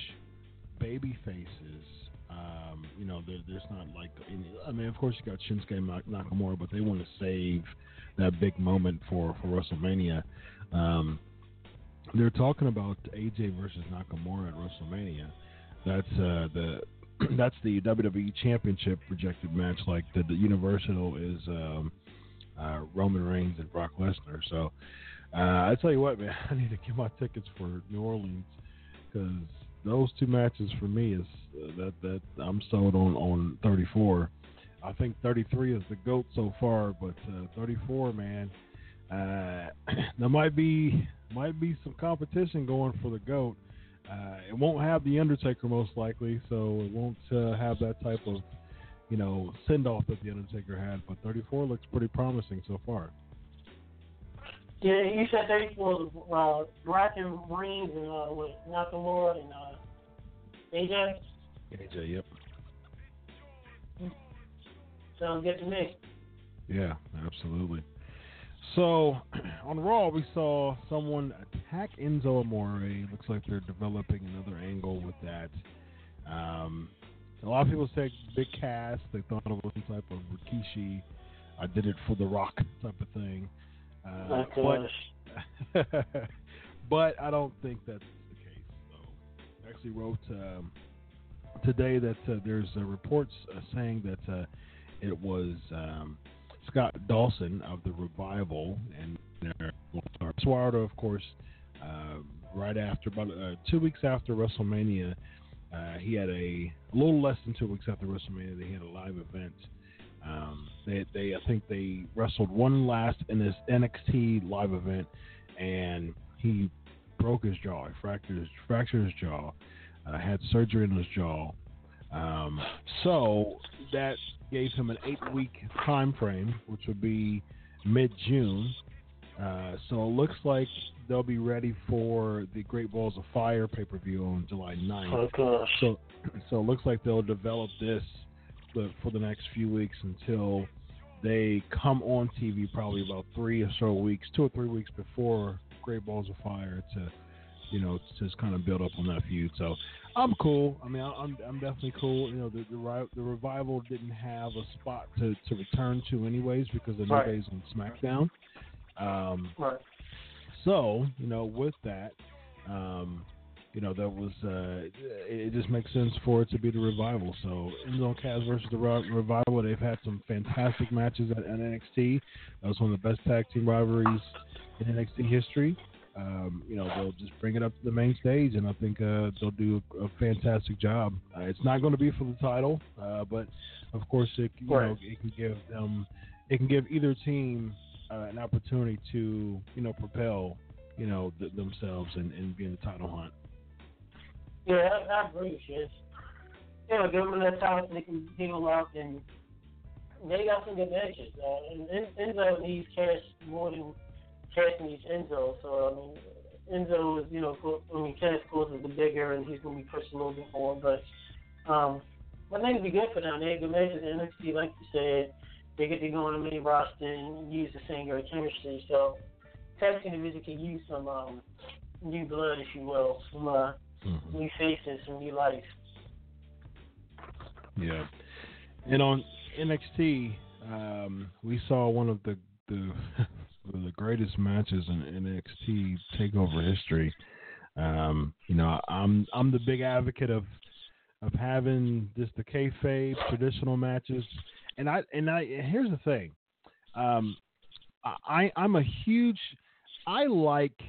baby faces. Um, you know, there, there's not like. Any, I mean, of course you got Shinsuke Nak- Nakamura, but they want to save that big moment for for WrestleMania. Um, they're talking about AJ versus Nakamura at WrestleMania. That's uh, the that's the WWE Championship projected match. Like the, the Universal is um, uh, Roman Reigns and Brock Lesnar. So uh, I tell you what, man, I need to get my tickets for New Orleans because those two matches for me is uh, that that I'm sold on on 34. I think 33 is the goat so far, but uh, 34, man, uh, there might be might be some competition going for the goat. Uh, it won't have the Undertaker most likely, so it won't uh, have that type of you know send off that the Undertaker had. But 34 looks pretty promising so far. Yeah, you said 34 uh, Rock and Reigns and uh, with Nakamura and uh, AJ. AJ, yep. Sounds good to me. Yeah, absolutely. So on Raw, we saw someone attack Enzo Amore. Looks like they're developing another angle with that. Um, a lot of people said Big Cass. They thought it was some type of Rikishi. I did it for The Rock type of thing. Uh, Oh, but, but I don't think that's the case. So, I actually wrote um, today that uh, there's uh, reports uh, saying that uh, it was um, Scott Dawson of the Revival and uh, Suardo, of course, uh, right after about uh, two weeks after WrestleMania. Uh, he had a, a little less than two weeks after WrestleMania. They had a live event. Um, they, they, I think they wrestled one last in this NXT live event, and he broke his jaw. He fractured his, fractured his jaw. Uh, had surgery in his jaw. Um, so that gave him an eight-week time frame, which would be mid-June. Uh, so it looks like they'll be ready for the Great Balls of Fire pay-per-view on July 9th. Oh gosh. So, so it looks like they'll develop this for the next few weeks until they come on TV, probably about three or so weeks, two or three weeks before Great Balls of Fire to, you know, to just kind of build up on that feud. So I'm cool. I mean, I'm I'm definitely cool. You know, the the, the revival didn't have a spot to, to return to anyways because the new days on SmackDown. Um, Right. so, you know, with that, um, you know, that was uh, it just makes sense for it to be the revival. So, Enzo Cass versus the revival. They've had some fantastic matches at, at NXT. That was one of the best tag team rivalries in NXT history. Um, you know, they'll just bring it up to the main stage, and I think uh, they'll do a, a fantastic job. Uh, it's not going to be for the title, uh, but of course, it you Right. know it can give them, it can give either team uh, an opportunity to you know propel you know th- themselves and, and be in the title hunt. Yeah, I, I agree with you. Know, give them that time so they can giggle out and they got some good matches. Uh, and En- Enzo needs Cass more than Needs Enzo. So, I mean, Enzo is, you know, I mean, Cass, of course, is the bigger and he's going to be pushed a little bit more. But um, I think it'd be good for them. They good matches in NXT, like you said. They get to go on the main roster and use the same great chemistry. So, tag team division can use some um, new blood, if you will, some uh, new faces, some new life. Yeah. And on NXT, um, we saw one of the the, the greatest matches in NXT Takeover history. Um, you know, I'm I'm the big advocate of of having just the kayfabe traditional matches, and I and I here's the thing, um, I I'm a huge I like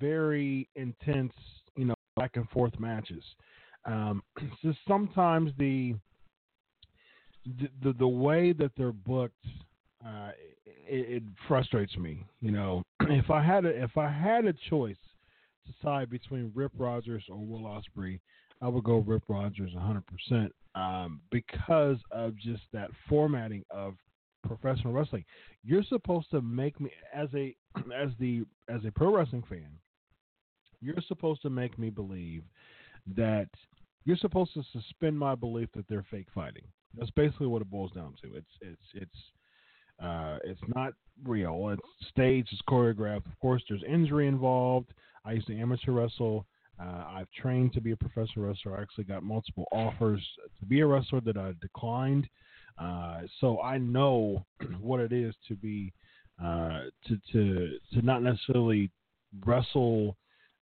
very intense you know back and forth matches. Um, just sometimes the, the the the way that they're booked, uh, it, it frustrates me. You know, if I had a if I had a choice to side between Rip Rogers or Will Ospreay, I would go Rip Rogers 100% um, because of just that formatting of professional wrestling. You're supposed to make me as a as the as a pro wrestling fan. You're supposed to make me believe that you're supposed to suspend my belief that they're fake fighting. That's basically what it boils down to. It's it's it's uh, it's not real. It's staged. It's choreographed. Of course, there's injury involved. I used to amateur wrestle. Uh, I've trained to be a professional wrestler. I actually got multiple offers to be a wrestler that I declined. Uh, so I know what it is to be uh, to to to not necessarily wrestle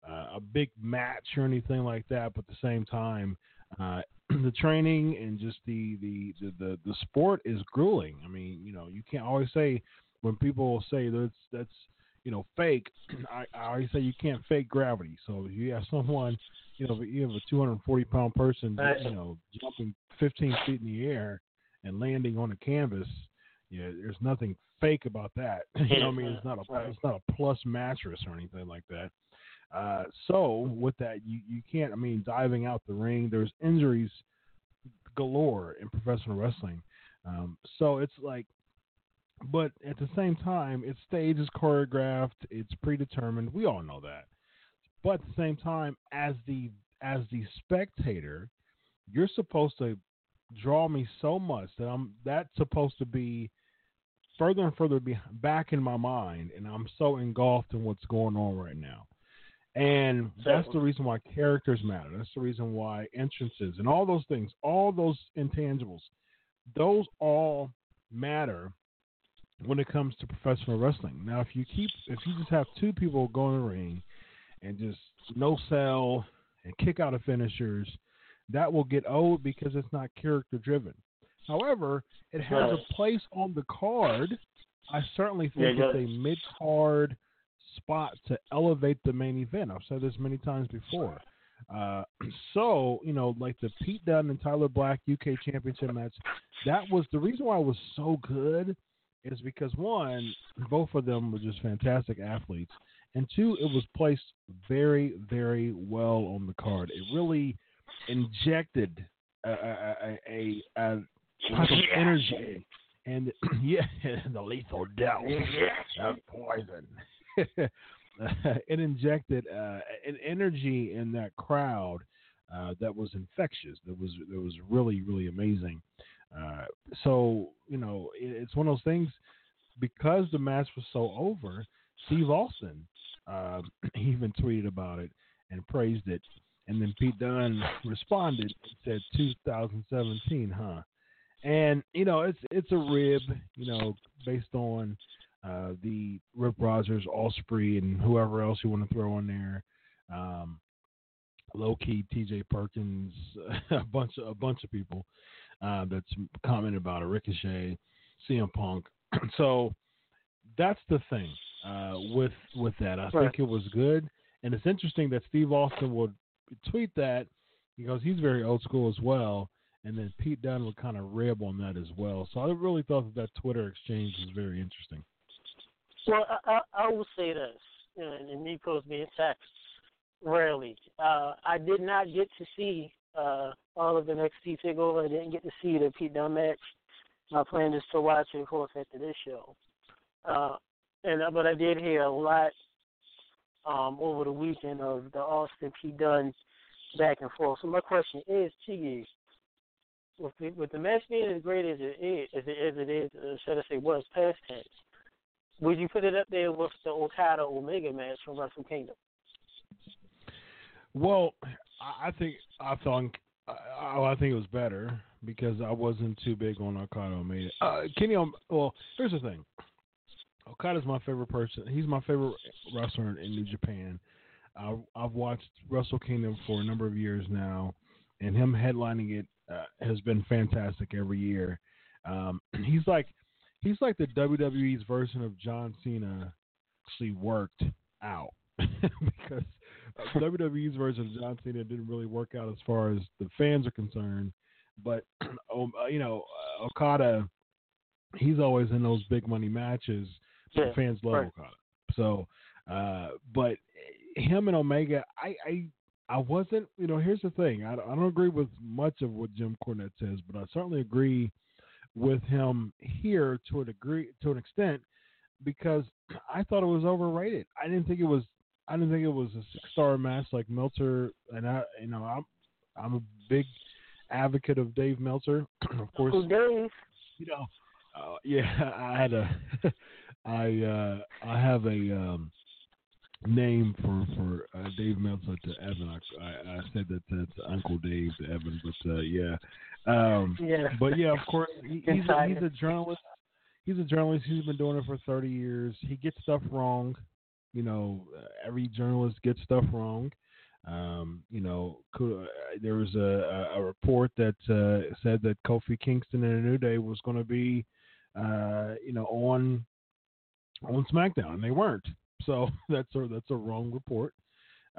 uh, a big match or anything like that, but at the same time, uh, the training and just the, the the, the the sport is grueling. I mean, you know, you can't always say when people say that's that's you know fake. I, I always say you can't fake gravity. So if you have someone, you know, you have a 240 pound person, you know, jumping 15 feet in the air and landing on a canvas. Yeah, there's nothing fake about that. you know, what I mean, mm-hmm. it's not a it's not a plus mattress or anything like that. Uh, so with that, you you can't. I mean, diving out the ring, there's injuries galore in professional wrestling. Um, so it's like, but at the same time, it's staged, choreographed, it's predetermined. We all know that. But at the same time, as the as the spectator, you're supposed to draw me so much that I'm that's supposed to be further and further be back in my mind, and I'm so engulfed in what's going on right now. And that's the reason why characters matter. That's the reason why entrances and all those things, all those intangibles, those all matter when it comes to professional wrestling. Now, if you keep, if you just have two people go in the ring and just no sell and kick out of finishers, that will get old because it's not character driven. However, it has a place on the card. I certainly think Yeah, it's a mid card spot to elevate the main event. I've said this many times before. Uh, so, you know, like the Pete Dunne and Tyler Black UK Championship match, that was the reason why it was so good is because one, both of them were just fantastic athletes, and two, it was placed very, very well on the card. It really injected a, a, a, a, a type of energy and yeah, the lethal dose of poison. it injected uh, an energy in that crowd uh, that was infectious. That was that was really really amazing. Uh, so you know, it, it's one of those things because the match was so over. Steve Austin uh, even tweeted about it and praised it, and then Pete Dunne responded and said 2017, huh? And you know, it's it's a rib, you know, based on uh, the Rip Rogers, Ospreay, and whoever else you want to throw in there. Um, Low Ki, T.J. Perkins, a bunch of a bunch of people uh, that's commented about a Ricochet, CM Punk. so that's the thing uh, with with that. I think it was good, and it's interesting that Steve Austin would tweet that because he's very old school as well. And then Pete Dunne would kind of rib on that as well. So I really thought that that Twitter exchange was very interesting. Well, I, I, I will say this, and me post being text rarely. Uh, I did not get to see uh, all of the NXT takeover. I didn't get to see the Pete Dunne match. My plan is to watch it, of course, after this show. Uh, and but I did hear a lot um, over the weekend of the Austin Pete Dunne back and forth. So my question is you. With the, with the match being as great as it is, as it, as it is, uh, should I say, was past tense, would you put it up there with the Okada Omega match from Wrestle Kingdom? Well, I think I thought I, I think it was better because I wasn't too big on Okada Omega. Uh, Kenny, Om- well, here's the thing. Okada's my favorite person. He's my favorite wrestler in New Japan. I, I've watched Wrestle Kingdom for a number of years now, and him headlining it uh, has been fantastic every year. Um, he's like he's like the WWE's version of John Cena, actually worked out because WWE's version of John Cena didn't really work out as far as the fans are concerned. But um, uh, you know, uh, Okada, he's always in those big money matches. Yeah, the fans love right. Okada. So, uh, but him and Omega, I, I, I wasn't. You know, here's the thing. I, I don't agree with much of what Jim Cornette says, but I certainly agree with him here to a degree, to an extent, because I thought it was overrated. I didn't think it was. I didn't think it was a six star match like Meltzer, and I, you know, I'm, I'm a big advocate of Dave Meltzer. of course, Uncle Dave. you know, uh, yeah, I had a, I, uh, I have a um, name for for uh, Dave Meltzer to Evan. I, I, I said that to, to Uncle Dave to Evan, but uh, yeah, um, Yeah. but yeah, of course, he, he's a, he's a journalist. He's a journalist. He's been doing it for thirty years. He gets stuff wrong. You know, uh, every journalist gets stuff wrong. Um, you know, uh, there was a, a, a report that uh, said that Kofi Kingston and a New Day was going to be, uh, you know, on on SmackDown, and they weren't. So that's a that's a wrong report.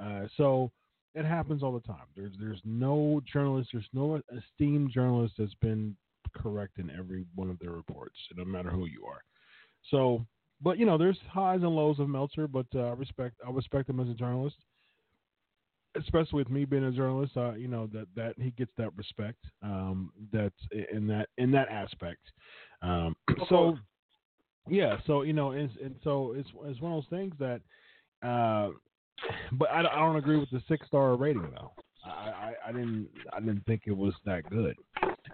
Uh, so it happens all the time. There's there's no journalist, there's no esteemed journalist that's been correct in every one of their reports, no matter who you are. So, but you know, there's highs and lows of Meltzer, but uh, I respect I respect him as a journalist, especially with me being a journalist. Uh, you know that that he gets that respect. Um, that's in that in that aspect. Um, so yeah, so you know, it's, and so it's it's one of those things that, uh, but I, I don't agree with the six star rating though. I, I I didn't I didn't think it was that good.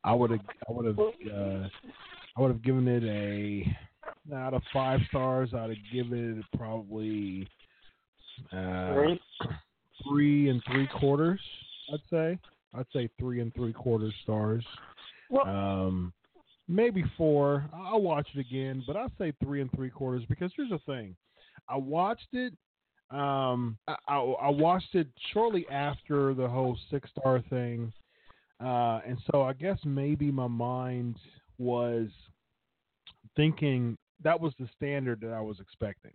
I would have I would have uh, I would have given it a out of five stars. I'd have given it probably uh, Three? three and three quarters. I'd say I'd say three and three quarters stars. Um, maybe four. I'll watch it again, but I'll say three and three quarters because here's the thing: I watched it. Um, I, I, I watched it shortly after the whole six star thing, uh, and so I guess maybe my mind was thinking that was the standard that I was expecting.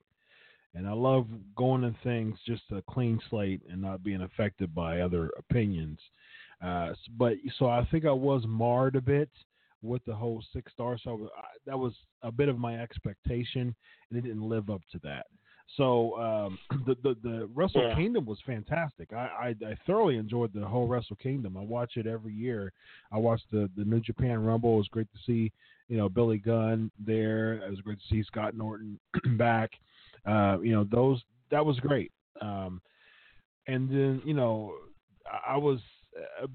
And I love going to things just a clean slate and not being affected by other opinions. Uh, but so I think I was marred a bit with the whole six star. So I, that was a bit of my expectation, and it didn't live up to that. So um, the, the the Wrestle Yeah. Kingdom was fantastic. I, I I thoroughly enjoyed the whole Wrestle Kingdom. I watch it every year. I watched the the New Japan Rumble. It was great to see you know Billy Gunn there. It was great to see Scott Norton back. Uh, you know those that was great. Um, and then you know I, I was a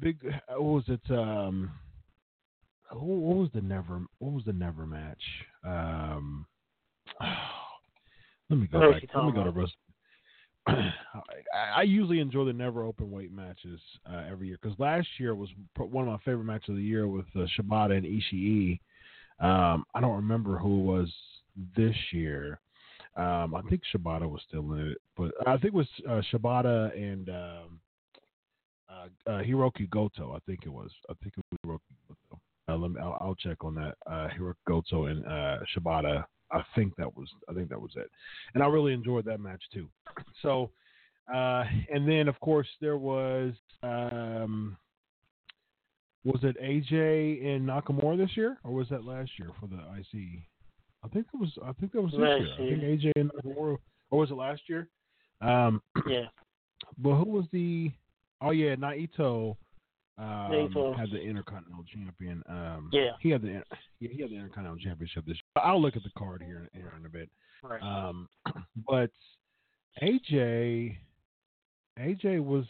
big. What was it? Um, who, what was the never? What was the never match? Um, let me go back. Let me go to? I, I usually enjoy the never open weight matches uh, every year because last year was one of my favorite matches of the year with uh, Shibata and Ishii. Um, I don't remember who it was this year. Um, I think Shibata was still in it, but I think it was uh, Shibata and um, uh, uh, Hirooki Goto. I think it was. I think it was Hirooki Goto. Uh, let me. I'll, I'll check on that. Uh, Hirooki Goto and uh, Shibata. I think that was. I think that was it. And I really enjoyed that match too. So, uh, and then of course there was. Um, was it AJ and Nakamura this year, or was that last year for the IC? I think it was. I think that was this Last year. I think AJ and Nakamura, or was it last year? Um, Yeah. but who was the? Oh yeah, Naito. Um, had the Intercontinental Champion. Um, Yeah. he had the he had the Intercontinental Championship this. year. I'll look at the card here, here in a bit. Right. Um, but AJ, AJ was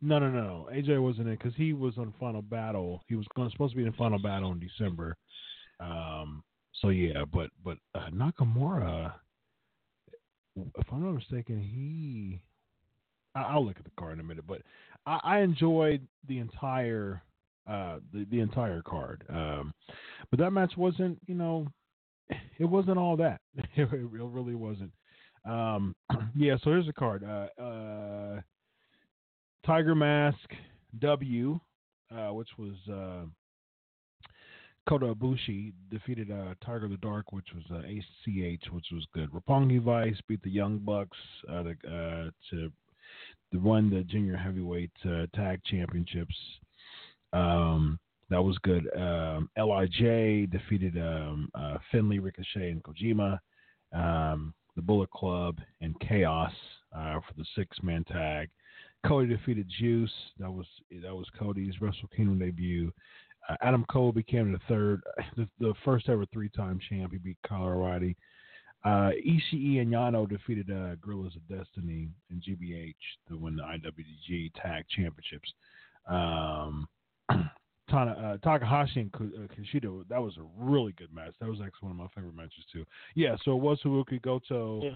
no, no, no. AJ wasn't in because he was on Final Battle. He was going supposed to be in Final Battle in December. Um, so yeah, but but uh, Nakamura, if I'm not mistaken, he. I- I'll look at the card in a minute, but I, I enjoyed the entire uh, the the entire card. Um, but that match wasn't, you know, it wasn't all that. It, really wasn't. Um, yeah. So here's the card. Uh, uh, Tiger Mask W, uh, which was uh, Kota Ibushi defeated uh, Tiger the Dark, which was uh, ACH, which was good. Roppongi Vice beat the Young Bucks to, to the junior heavyweight uh, tag championships. Um, that was good. Um, Lij defeated um, uh, Finley, Ricochet, and Kojima. Um, the Bullet Club and Chaos uh, for the six-man tag. Cody defeated Juice. That was that was Cody's Wrestle Kingdom debut. Uh, Adam Cole became the third, the, the first ever three-time champ. He beat Kyle O'Reilly. Uh, Ishii and Yano defeated uh, Gorillas of Destiny and GBH to win the IWG Tag Championships. Um, Tana, uh, Takahashi and uh, Kushida, that was a really good match. That was actually one of my favorite matches too. Yeah, so it was Hirooki Goto Yeah.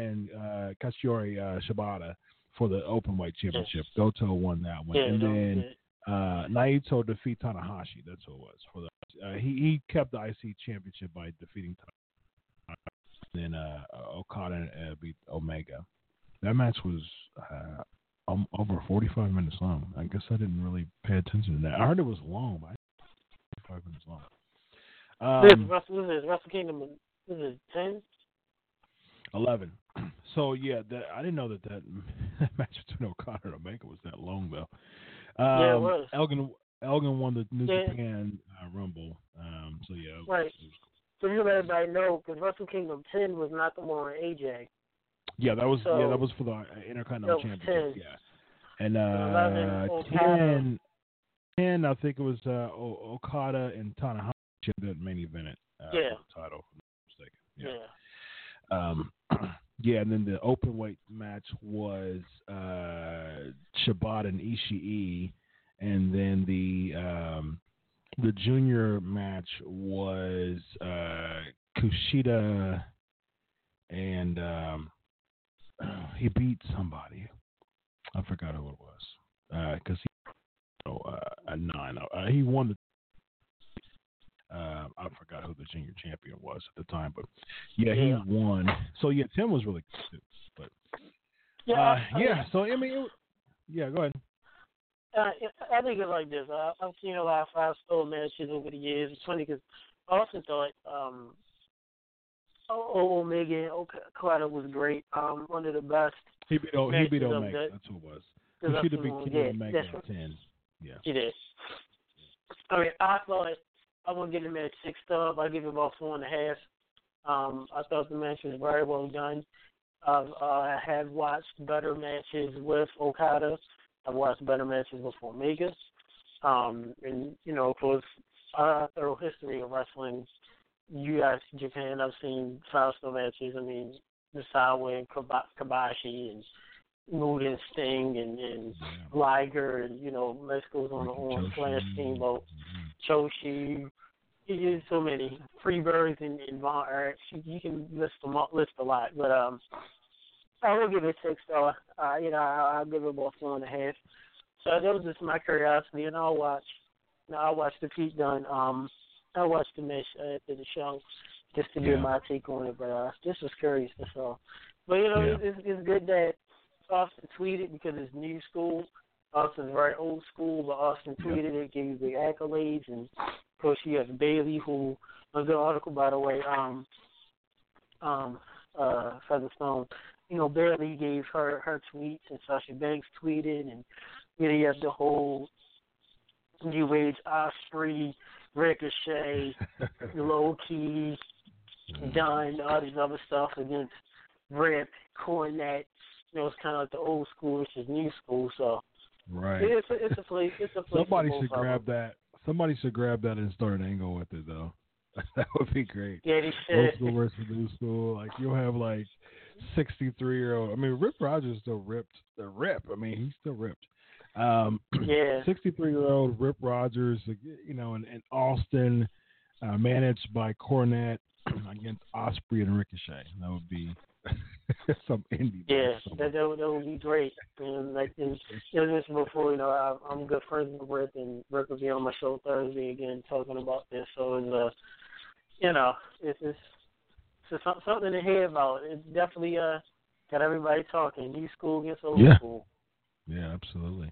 and uh, Katsuyori uh, Shibata for the open weight championship. Goto won that one, Yeah, and then uh, Naito defeat Tanahashi. That's who it was for the. Uh, he he kept the IC championship by defeating. Then uh, Okada uh, beat Omega. That match was uh, um, over 45 minutes long. I guess I didn't really pay attention to that. I heard it was long, but I 45 minutes long. this Um, Wrestle, this is Wrestle Kingdom. This is ten. 11. So yeah, that, I didn't know that that match between Okada and Omega was that long though. Um, Yeah, it was. Elgin Elgin won the New Yeah. Japan uh, Rumble. Um, so yeah, it was- Right. it was- So you let everybody know because Wrestle Kingdom ten was not the one on AJ. yeah, that was yeah, that was for the Intercontinental Championship. 10. Yeah, and uh, 11, 10, 10, I think it was uh, Okada and Tanahashi that main event it, uh, Yeah. the title. If I'm not mistaken. Yeah. Um, yeah, and then the open weight match was uh, Shibata and Ishii, and then the um, the junior match was uh, Kushida, and um, he beat somebody. I forgot who it was because he oh, uh, a nine. Uh, he won the. Uh, I forgot who the junior champion was at the time, but yeah, he Yeah. won. So yeah, Tim was really good too. But Yeah. uh, yeah, so I mean, it, yeah, go ahead. Uh, I think it's like this. I, I've seen a lot of five star matches over the years. It's funny because I often thought um, O- Omega and Okada was great. Um, one of the best. He beat o, he beat Omega. that- That's who it was. He should have beat Kenny yeah, Omega at ten. Yeah. he did. I mean, I thought I would give him at six stars. I give him about four and a half. Um, I thought the match was very well done. I've, uh, I have watched better matches with Okada. I've watched better matches with Omega. Um, and you know, of course, a thorough history of wrestling. U.S., Japan. I've seen five star matches. I mean, Misawa and Kaba- Kobashi and Mood and Sting and, and Liger and you know, list goes on and on. Flash Steamboat, Choshi. There's so many Freebirds and, and Von Erich. You, you can list them up, list a lot, but um, I will give it six star. Uh, you know, I, I'll give it about four and a half. So that was just my curiosity, and I'll watch. Now I'll watch the Pete Dunne. Um, I'll watch the match uh, after the show just to Yeah. give my take on it. But uh, just was curious. That's all. But you know, Yeah. it's, it's, good that Austin tweeted because it's new school. Austin's very old school, but Austin tweeted it, gave you the accolades, and of course you have Bayley, who a good article by the way. Um, um, uh, Featherstone, you know, barely gave her her tweets, and Sasha Banks tweeted, and you know you have the whole New Age Ospreay, Ricochet, Low Ki, Dunne, all this other stuff against Rip, Cornette. You know, it's kind of like the old school versus new school. So Right. it's a, it's a place. It's a place. Somebody should grab that. Somebody should grab that and start an angle with it though. that would be great. Yeah, they Old should. school versus new school. Like you'll have like sixty three year old. I mean, Rip Rogers still ripped. The rip. I mean, he's still ripped. Um, Yeah. sixty three year old Rip Rogers. You know, in, in Austin, uh, managed by Cornette against Ospreay and Ricochet. That would be some indie. Yeah, that that would, that would be great. And like and, you know, before, you know, I, I'm good friends with Rick, and Rick will be on my show Thursday again talking about this. So it's uh, you know, it's it's, some- something to hear about. It's definitely uh got everybody talking. New school against old Yeah. school. Yeah, absolutely.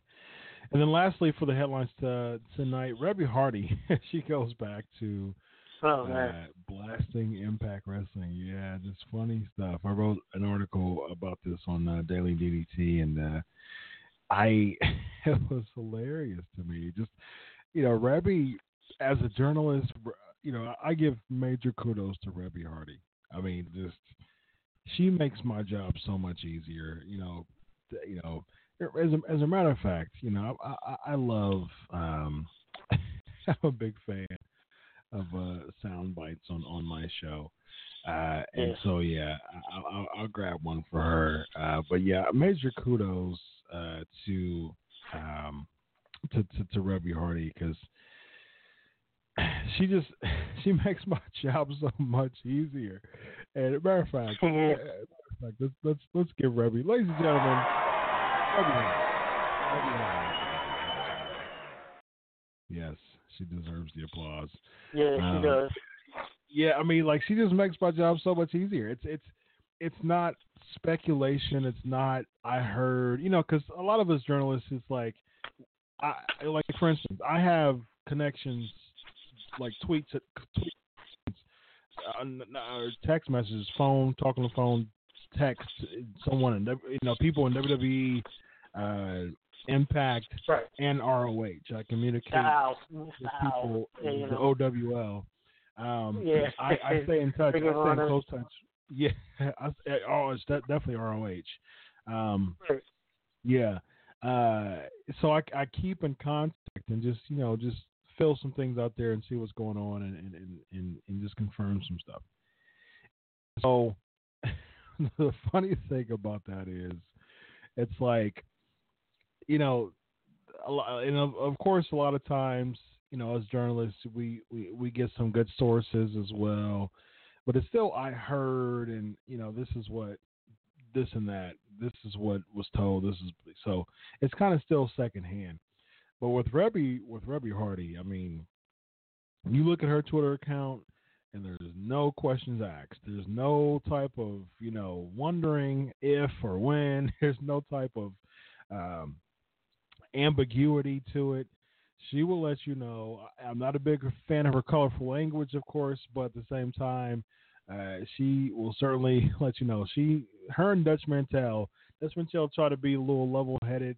And then lastly, for the headlines to, tonight, Reby Hardy, she goes back to Oh uh, blasting Impact Wrestling. Yeah, just funny stuff. I wrote an article about this on uh, Daily DDT, and uh, I it was hilarious to me. Just you know, Reby as a journalist, you know, I give major kudos to Reby Hardy. I mean, just she makes my job so much easier. You know, you know. As a, as a matter of fact, you know, I, I, I love. Um, I'm a big fan of uh, sound bites on on my show. Uh, and Yeah. so yeah, I, I'll, I'll- I'll grab one for her. Uh, but yeah, major kudos uh, to um, to to, to Reby Hardy because she just she makes my job so much easier. And matter of fact, a matter of fact, let's let's let's give Reby, ladies and gentlemen. Yes, she deserves the applause. Yeah, she Um, does. Yeah, I mean, like she just makes my job so much easier. It's it's it's not speculation. It's not I heard, you know, because a lot of us journalists, it's like, I like for instance, I have connections like tweets, tweets uh, n- n- or text messages, phone, talking on the phone, text someone, and you know, people in WWE, uh, Impact, Right. and ROH. I communicate Style. with people, you the. OWL. Um, Yeah. I, I stay in touch. I stay in close touch. Yeah, I, oh, it's de- definitely ROH. Um, Right. yeah. Uh, so I, I keep in contact and just you know just fill some things out there and see what's going on and and, and, and, just confirm some stuff. So the funny thing about that is, it's like, you know, lot, and of, of course, a lot of times, you know, as journalists, we, we, we get some good sources as well, but it's still I heard, and you know, this is what this and that, this is what was told, this is so it's kind of still secondhand. But with Reby, with Reby Hardy, I mean, you look at her Twitter account, and there's no questions asked. There's no type of you know wondering if or when. There's no type of um, ambiguity to it. She will let you know. I'm not a big fan of her colorful language, of course, but at the same time, uh, she will certainly let you know. She, her, and Dutch Mantell. Dutch Mantell tried to be a little level-headed,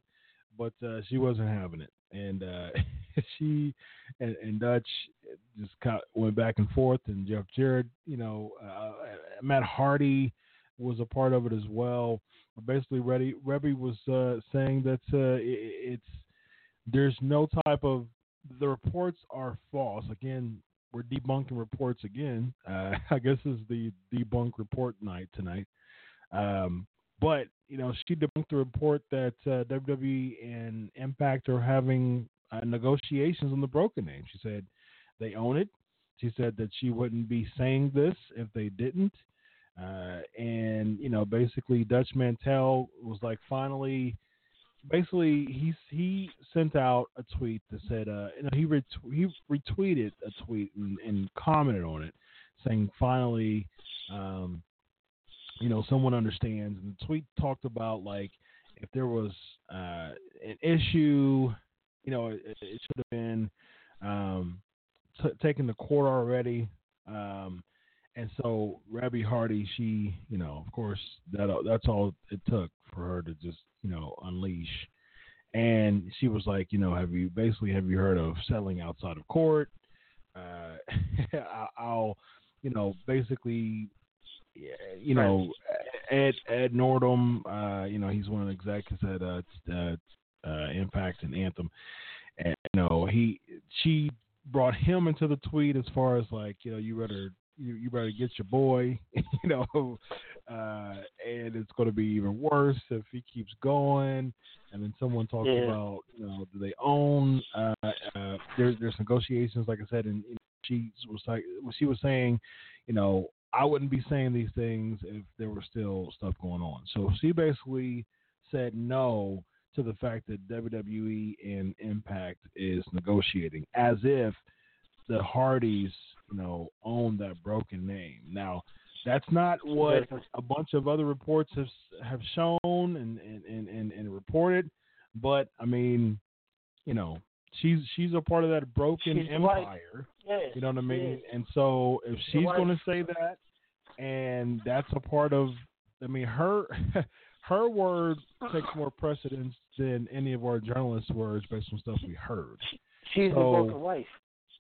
but uh, she wasn't having it, and uh, she and, and Dutch just kind went back and forth. And Jeff Jarrett, you know, uh, Matt Hardy was a part of it as well. Basically, Reby, Reby was uh, saying that uh, it, it's there's no type of the reports are false. Again, we're debunking reports again. Uh, I guess this is the debunk report night tonight. Um, but you know, she debunked the report that uh, WWE and Impact are having uh, negotiations on the broken name. She said they own it. She said that she wouldn't be saying this if they didn't. Uh, and you know, basically, Dutch Mantell was like, finally, basically, he he sent out a tweet that said, uh, you know, he ret- he retweeted a tweet and, and commented on it, saying, finally, um, you know, someone understands. And the tweet talked about like if there was uh, an issue, you know, it, it should have been um, t- taken to court already. Um, and so Reby Hardy, she, you know, of course, that that's all it took for her to just, you know, unleash. And she was like, you know, have you basically have you heard of settling outside of court? Uh, I'll, you know, basically, you know, Ed Ed Nordholm, uh, you know, he's one of the executives at uh, uh, uh, Impact and Anthem, and you know, he she brought him into the tweet as far as like, you know, you better you, you better get your boy, you know, uh, and it's going to be even worse if he keeps going. And then someone talked Yeah. about, you know, do they own? Uh, uh, there's there's negotiations, like I said, and you know, she was like, she was saying, you know, I wouldn't be saying these things if there were still stuff going on. So she basically said no to the fact that WWE and Impact is negotiating, as if the Hardys, you know, own that broken name. Now, that's not what a bunch of other reports have have shown and and, and, and, and reported. But I mean, you know, she's she's a part of that broken She's empire. Yes, You know what I mean? And so if she's going to say that, and that's a part of, I mean, her her word takes more precedence than any of our journalists' words based on stuff we heard. She's the So- broken wife.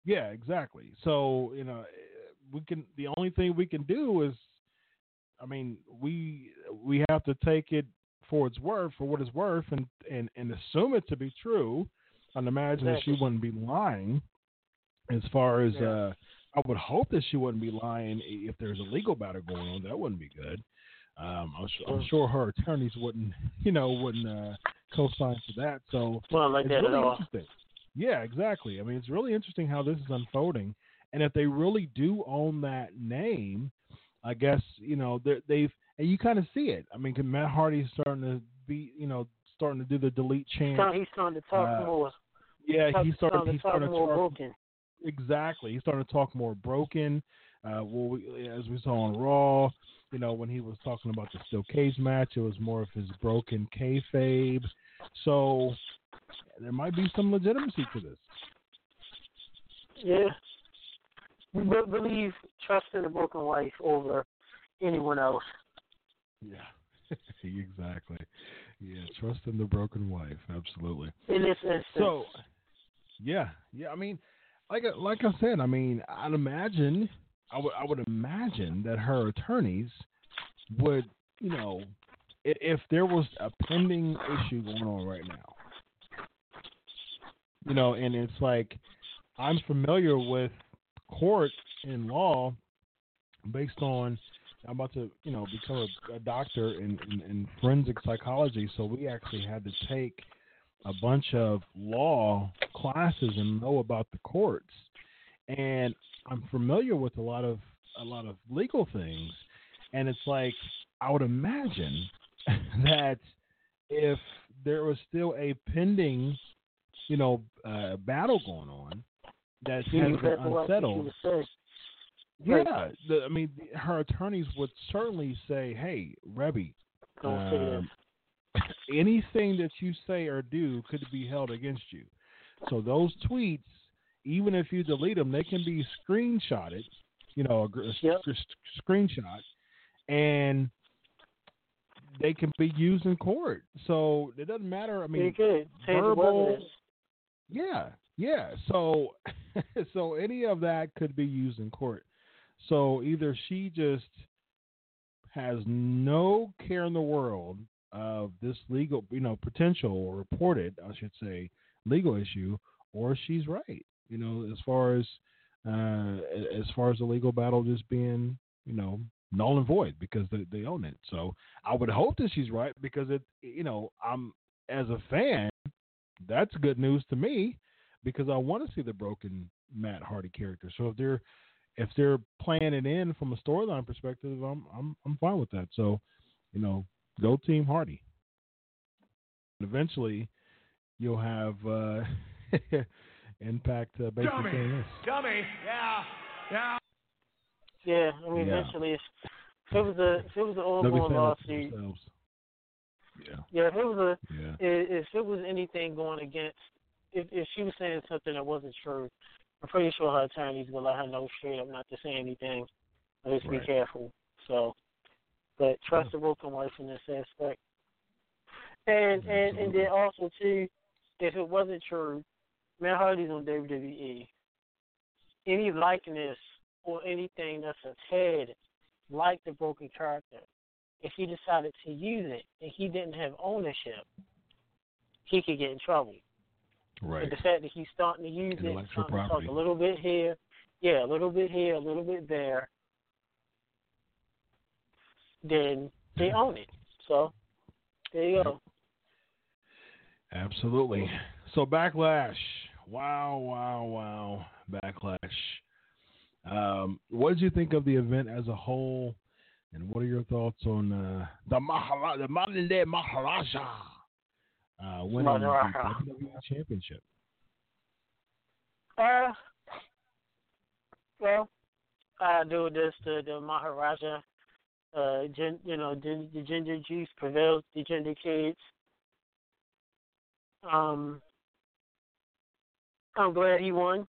Yeah, exactly. So you know, we can. The only thing we can do is, I mean, we we have to take it for its worth, for what it's worth, and and and assume it to be true. And imagine that she wouldn't be lying. As far as Yeah. uh, I would hope that she wouldn't be lying if there's a legal battle going on. That wouldn't be good. Um, I'm, su- I'm sure her attorneys wouldn't, you know, wouldn't uh, co-sign for that. So Well, like that really at all. Yeah, exactly. I mean, it's really interesting how this is unfolding, and if they really do own that name, I guess you know they've and you kind of see it. I mean, 'cause Matt Hardy's starting to be, you know, starting to do the delete chant. He's starting to talk Uh, more. yeah, he's he started. starting to talk started more talk- broken. Exactly. He's starting to talk more broken. Uh, well, we, as we saw on Raw, you know, when he was talking about the steel cage match, it was more of his broken kayfabe. So there might be some legitimacy to this. Yeah. We be- believe trust in the broken wife over anyone else. Yeah, exactly. Yeah, trust in the broken wife. Absolutely. In this instance. So, yeah, yeah. I mean, like I- like I said, I mean, I'd imagine, I would I would imagine that her attorneys would, you know, i- if there was a pending issue going on right now, you know, and it's like I'm familiar with court and law based on I'm about to, you know, become a, a doctor in, in, in forensic psychology, so we actually had to take a bunch of law classes and know about the courts. And I'm familiar with a lot of a lot of legal things, and it's like I would imagine that if there was still a pending, you know, uh, battle going on that she has been at the wife, she unsettled, yeah, the, I mean, her attorneys would certainly say, "Hey, Reby, Don't say this. um, anything that you say or do could be held against you." So those tweets, even if you delete them, they can be screenshotted. You know, a, a Yep. sc- sc- screenshot, and they can be used in court. So it doesn't matter. I mean. Verbal- yeah, yeah. So, so any of that could be used in court. So either she just has no care in the world of this legal, you know, potential or reported, I should say, legal issue, or she's right. You know, as far as uh, as far as the legal battle just being, you know, null and void because they, they own it. So I would hope that she's right because it, you know, I'm as a fan, that's good news to me because I want to see the broken Matt Hardy character. So if they're if they're playing it in from a storyline perspective, I'm I'm I'm fine with that. So, you know, go Team Hardy. Eventually, you'll have uh, Impact uh, basically saying this. Dummy. Yeah. Yeah. Yeah, I mean, Yeah. eventually, if if it was a if it was an They'll ongoing saying that to lawsuit, themselves. Yeah. yeah, if it was a Yeah. i- if it was anything going against, if if she was saying something that wasn't true, I'm pretty sure her attorneys will let her know straight up not to say anything. Just Right. be careful. So, but trust the broken wife in this aspect. And and and then also too, if it wasn't true, Matt Hardy's on WWE. Any likeness or anything that's a tad like the broken character, if he decided to use it and he didn't have ownership, he could get in trouble. Right. But the fact that he's starting to use it, starting to talk a little bit here, yeah, a little bit here, a little bit there, then they own it. So there you go. Absolutely. So backlash. Wow, wow, wow. Backlash. Um, what did you think of the event as a whole? And what are your thoughts on uh, the Mahara- the modern day Maharaja uh, winning the WWE Championship? Uh, well, I do this to the Maharaja. Uh, gin, you know, the, the ginger juice prevails. The ginger kids. Um, I'm glad he won.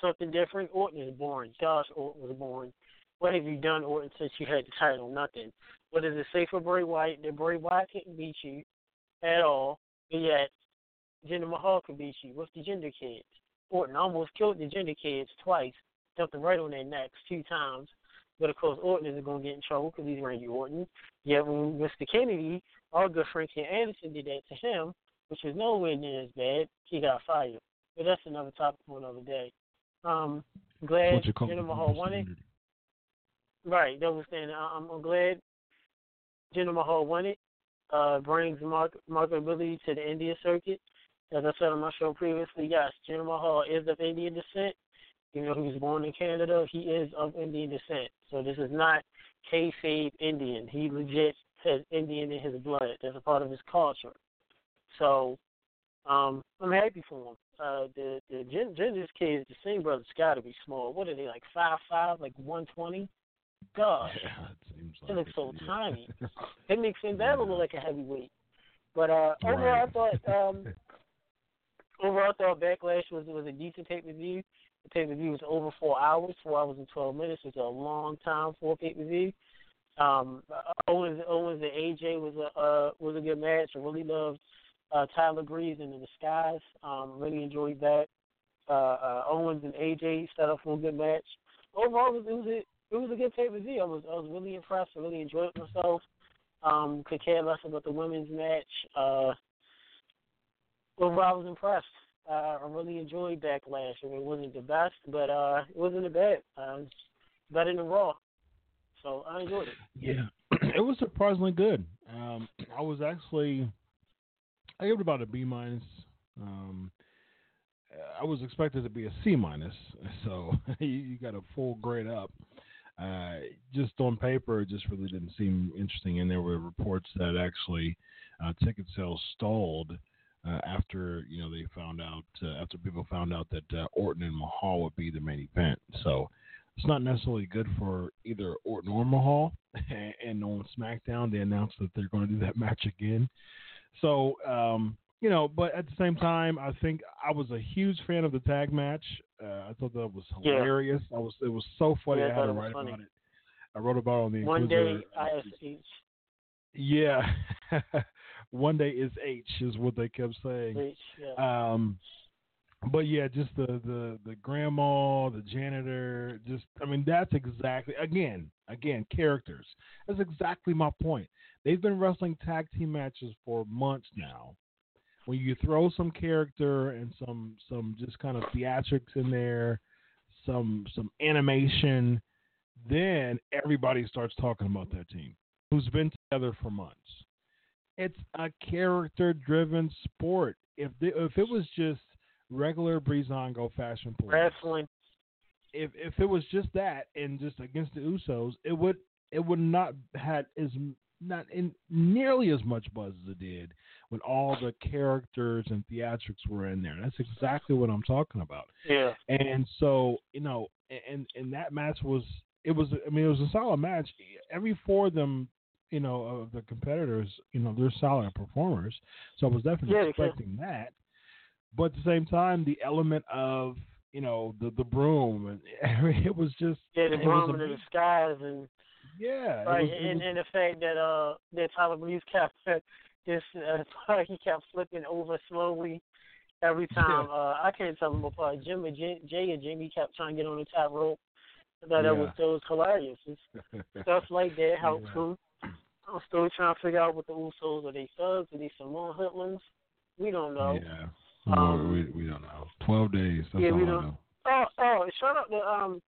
Something different. Orton is born. Josh Orton was born. What have you done, Orton, since you had the title? Nothing. What does it say for Bray Wyatt? That Bray Wyatt couldn't beat you at all, but yet Jinder Mahal could beat you. What's the Jinder kids? Orton almost killed the Jinder kids twice, jumped them right on their necks two times. But of course, Orton isn't going to get in trouble because he's Randy Orton. Yet when Mr. Kennedy, our good friend Ken Anderson, did that to him, which was nowhere near as bad, he got fired. But that's another topic for another day. Um, glad What you call Jinder Mahal won it. Right, that was saying. I'm, I'm glad Jinder Mahal won it. Uh, brings mark, marketability to the India circuit. As I said on my show previously, yes, Jinder Mahal is of Indian descent. Even though he was born in Canada, he is of Indian descent. So this is not kayfabe Indian. He legit has Indian in his blood. That's a part of his culture. So um, I'm happy for him. Uh, the the Ginger's kids, the Singh brothers, got to be small. What are they like five five, like one twenty? Gosh, Yeah, it seems they like look so yeah. tiny. It makes Finn Balor look like a heavyweight. But uh, overall, I thought um, overall, I thought Backlash was was a decent pay per view. The pay per view was over four hours, four hours and twelve minutes, is a long time for a pay per view. Um, Owens Owens and AJ was a uh, was a good match. I really loved uh, Tyler Breeze in the disguise. Um, really enjoyed that. Uh, uh, Owens and AJ set up for a good match. Overall, it was, it was a it was a good pay per view. I was I was really impressed. I really enjoyed myself. Um, could care less about the women's match. Uh, overall, I was impressed. Uh, I really enjoyed Backlash. I mean, it wasn't the best, but uh, it wasn't a bad. Uh, it's better than Raw. So I enjoyed it. Yeah, it was surprisingly good. Um, I was actually, I gave it about a B minus. Um, I was expected to be a C minus, so you, you got a full grade up. Uh, just on paper, it just really didn't seem interesting, and there were reports that actually uh, ticket sales stalled uh, after you know they found out uh, after people found out that uh, Orton and Mahal would be the main event. So it's not necessarily good for either Orton or Mahal. And on SmackDown, they announced that they're going to do that match again. So, um, you know, but at the same time, I think I was a huge fan of the tag match. Uh, I thought that was hilarious. Yeah. I was, it was so funny. Yeah, I had to write funny. about it. I wrote about it on the One day, Inquisitr. ISH. Yeah, one day is H is what they kept saying. H, yeah. Um, but yeah, just the the the grandma, the janitor, just I mean that's exactly again again characters. That's exactly my point. They've been wrestling tag team matches for months now. When you throw some character and some some just kind of theatrics in there, some some animation, then everybody starts talking about that team who's been together for months. It's a character driven sport. If the, if it was just regular Breezango fashion police, Wrestling. if if it was just that and just against the Usos, it would it would not had as not in nearly as much buzz as it did when all the characters and theatrics were in there. That's exactly what I'm talking about. Yeah. And so, you know, and and that match was it was I mean it was a solid match. Every four of them, you know, of the competitors, you know, they're solid performers. So I was definitely Yeah, expecting that. But at the same time, the element of you know the the broom and it was just Yeah, the it was broom in the skies and yeah, right, was- and, was- and the fact that uh that Tyler Breeze kept this uh, he kept flipping over slowly every time. Uh, I can't tell him apart. Jim and Jay, Jay and Jimmy kept trying to get on the top rope. I thought that was that was hilarious. It's stuff like that helps Yeah. him. I'm still trying to figure out what the Usos are. They thugs? Are they Samoan hoodlums? We don't know. yeah. Um, we we don't know. Twelve days. That's yeah, we don't- know. Oh, oh, shout out to um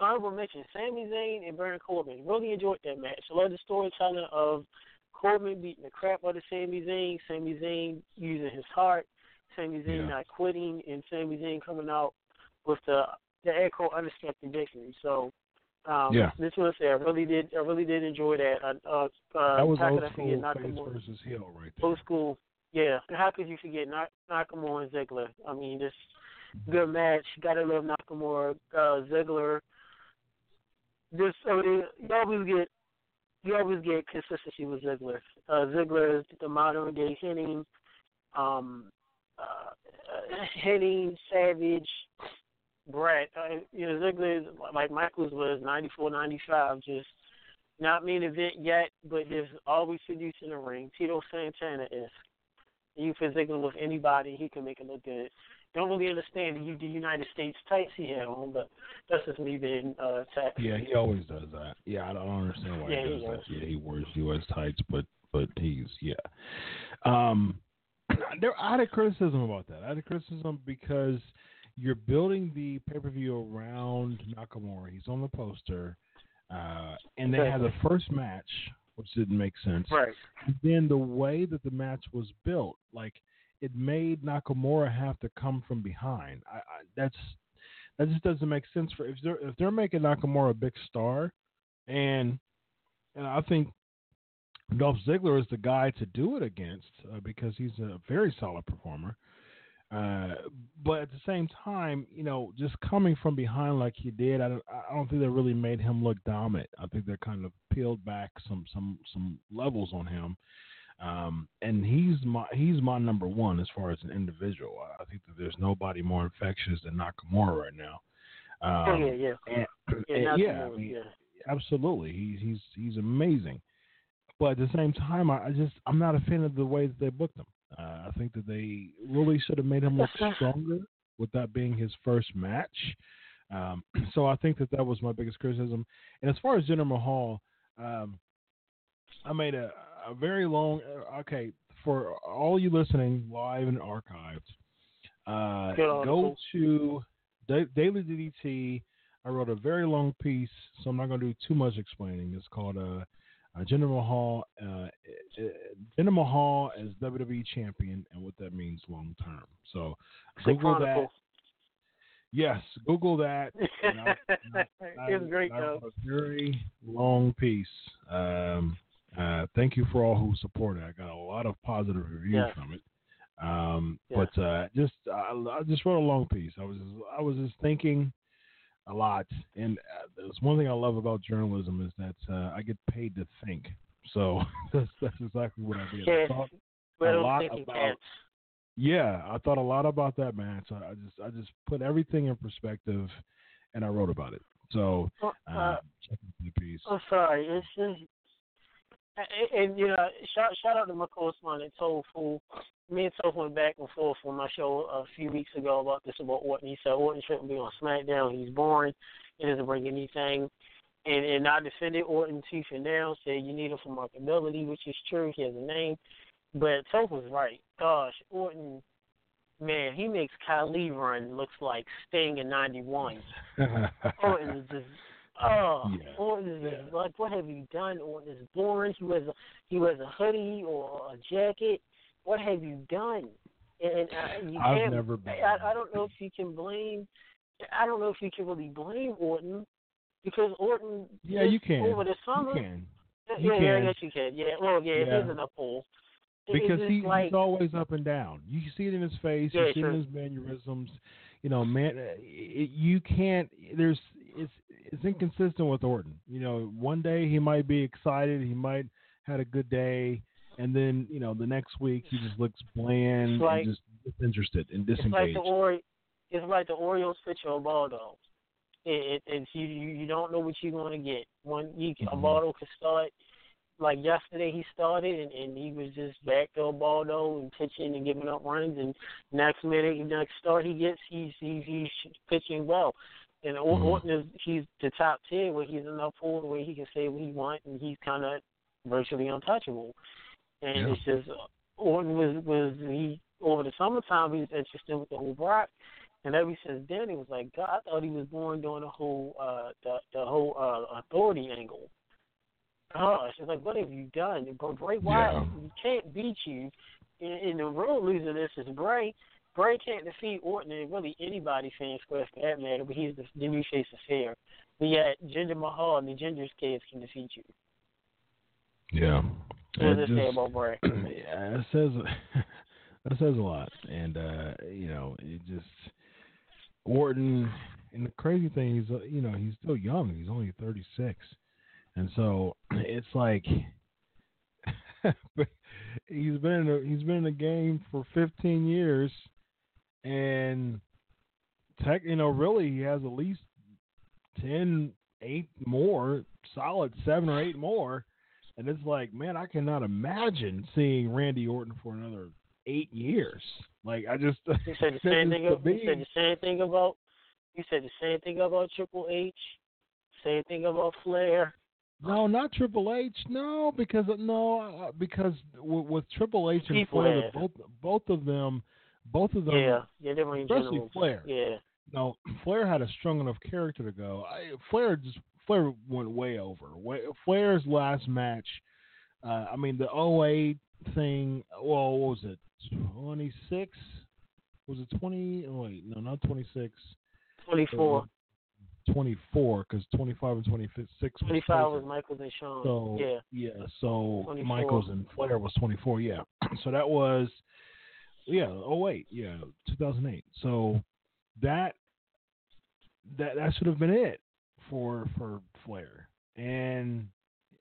honorable mention, Sami Zayn and Baron Corbin. Really enjoyed that match. I love the storytelling of Corbin beating the crap out of Sami Zayn, Sami Zayn using his heart, Sami Zayn Yeah. not quitting, and Sami Zayn coming out with the the air quote unexpected victory. So um Yeah. this was I really did I really did enjoy that. I, uh, uh, That was how old could I school forget face Nakamura? versus heel right there. Old school, yeah. How could you forget Nak- Nakamura and Ziggler? I mean, this good match. Gotta love Nakamura, uh, Ziggler. This, I mean, you always get, you always get consistency with Ziggler. Uh, Ziggler is the modern day Hennig. Um, uh, Hennig Savage, Bret. Uh, you know, Ziggler, like Michaels was 94, 95, just not main event yet, but just always seduced in the ring. Tito Santana is. You put Ziggler with anybody, he can make it look good. Don't really understand the, the United States tights he had on, but that's just me being uh, attacked. Yeah, he always does that. Yeah, I don't understand why Yeah, he he does that. does. Yeah, he wears U.S. tights, but but he's yeah. Um, there I had a criticism about that. I had a criticism because you're building the pay per view around Nakamura. He's on the poster, uh, and they had the first match, which didn't make sense. Right. And then the way that the match was built, like it made Nakamura have to come from behind. I, I that's that just doesn't make sense for if they're if they're making Nakamura a big star, and and I think Dolph Ziggler is the guy to do it against uh, because he's a very solid performer. Uh, but at the same time, you know, just coming from behind like he did, I don't, I don't think that really made him look dominant. I think they kind of peeled back some some some levels on him. Um, and he's my he's my number one as far as an individual. I- I think that there's nobody more infectious than Nakamura right now. Um, oh, yeah, yeah. and- Yeah, and- yeah, I mean, yeah. absolutely. He's he's he's amazing. But at the same time, I, I just I'm not a fan of the way that they booked him. Uh, I think that they really should have made him look stronger with that being his first match. Um, so I think that that was my biggest criticism. And as far as Jinder Mahal, um, I made a, a very long. uh, Okay, for all you listening live and archived, uh, go to Da- Daily DDT. I wrote a very long piece, so I'm not going to do too much explaining. It's called uh, uh, Jinder Mahal, uh, uh, Jinder Mahal as WWE champion and what that means long term. So Google that. Yes, Google that. I- I- It was great, I though. a very long piece. Um, uh, thank you for all who supported. I got a lot of positive reviews Yeah. from it. Um, Yeah. But uh, just I, I just wrote a long piece. I was I was just thinking a lot, and uh, there's one thing I love about journalism is that uh, I get paid to think. So that's that's exactly what I did. I Yeah, thought a lot about yeah, I thought a lot about that match. I, I just I just put everything in perspective, and I wrote about it. So Uh, uh, piece. I'm sorry. It's just, and, and you know, shout shout out to my co-sponsor at Tofu. Me and Tofu went back and forth on my show a few weeks ago about this about Orton. He said Orton shouldn't be on SmackDown. He's boring. He doesn't bring anything. And and I defended Orton tooth and nail. Said you need him for marketability, which is true. He has a name. But Tofu's right. Gosh, Orton. Man, he makes Kylie run looks like Sting in '91. Orton is just oh Yeah. Orton is just like what have you done? Orton is boring. He wears a he wears a hoodie or a jacket. What have you done? And uh, you I've can't. never been- I, I don't know if you can blame. I don't know if you can really blame Orton because Orton. Yeah, you can. over the summer. You can Yeah, You yeah, can. I guess you can. Yeah, well, yeah, it Yeah. isn't a poll. Because he, like he's always up and down. You see it in his face. Yeah, you see it in his mannerisms. You know, man, uh, it, you can't. There's it's it's inconsistent with Orton. You know, one day he might be excited. He might had a good day. And then, you know, the next week he just looks bland like- and just disinterested and It's like disengaged. the Ore, it's like the Orioles pitcher dog. It, it, it's you, you don't know what you're going to get. One you a Mhm. ball dog could start like yesterday he started and, and he was just back to a ball and pitching and giving up runs and next minute next start he gets he's he's he's pitching well. And Mhm. Orton is he's the top tier where he's enough for where he can say what he wants and he's kind of virtually untouchable. And Yeah. it's just Orton was was he over the summertime he was interested with the whole Brock, and ever since then he was like God. I thought he was born during the whole uh the the whole uh authority angle. Gosh, it's like what have you done? But Bray Wyatt Yeah. he can't beat you. And, and the real loser this is Bray. Bray can't defeat Orton and really anybody fan square for that matter, but he's the, the new face of fair. But yet Jinder Mahal and the Ginger's kids can defeat you. yeah. It does it say just- Bray? yeah, it says that says a lot, and uh, you know, it just Orton. And the crazy thing is, uh, you know, he's still young. He's only thirty six, and so it's like he's been in a, he's been in the game for fifteen years, and tech, you know, really he has at least 10, 8 more, solid seven or eight more. And it's like, man, I cannot imagine seeing Randy Orton for another eight years. Like I just You said the same thing. to You said the same thing about. You said the same thing about Triple H. Same thing about Flair. No, not Triple H. No, because no, uh, because with, with Triple H and People Flair, both both of them, both of them, Yeah, yeah, they were in especially general. Flair. Yeah, No, Flair had a strong enough character to go. I, Flair just Flair went way over. Flair's last match, uh, I mean the 08 thing. Well, what was it? Twenty six? Was it twenty? Oh wait, no, not twenty six. twenty four. 24 because 25 and 26 was Twenty five closer. was Michaels and Sean. So yeah, yeah, so 24. Michaels and Flair was 24. Yeah, so that was yeah. Oh wait, yeah, 2008. So that that that should have been it for for Flair, and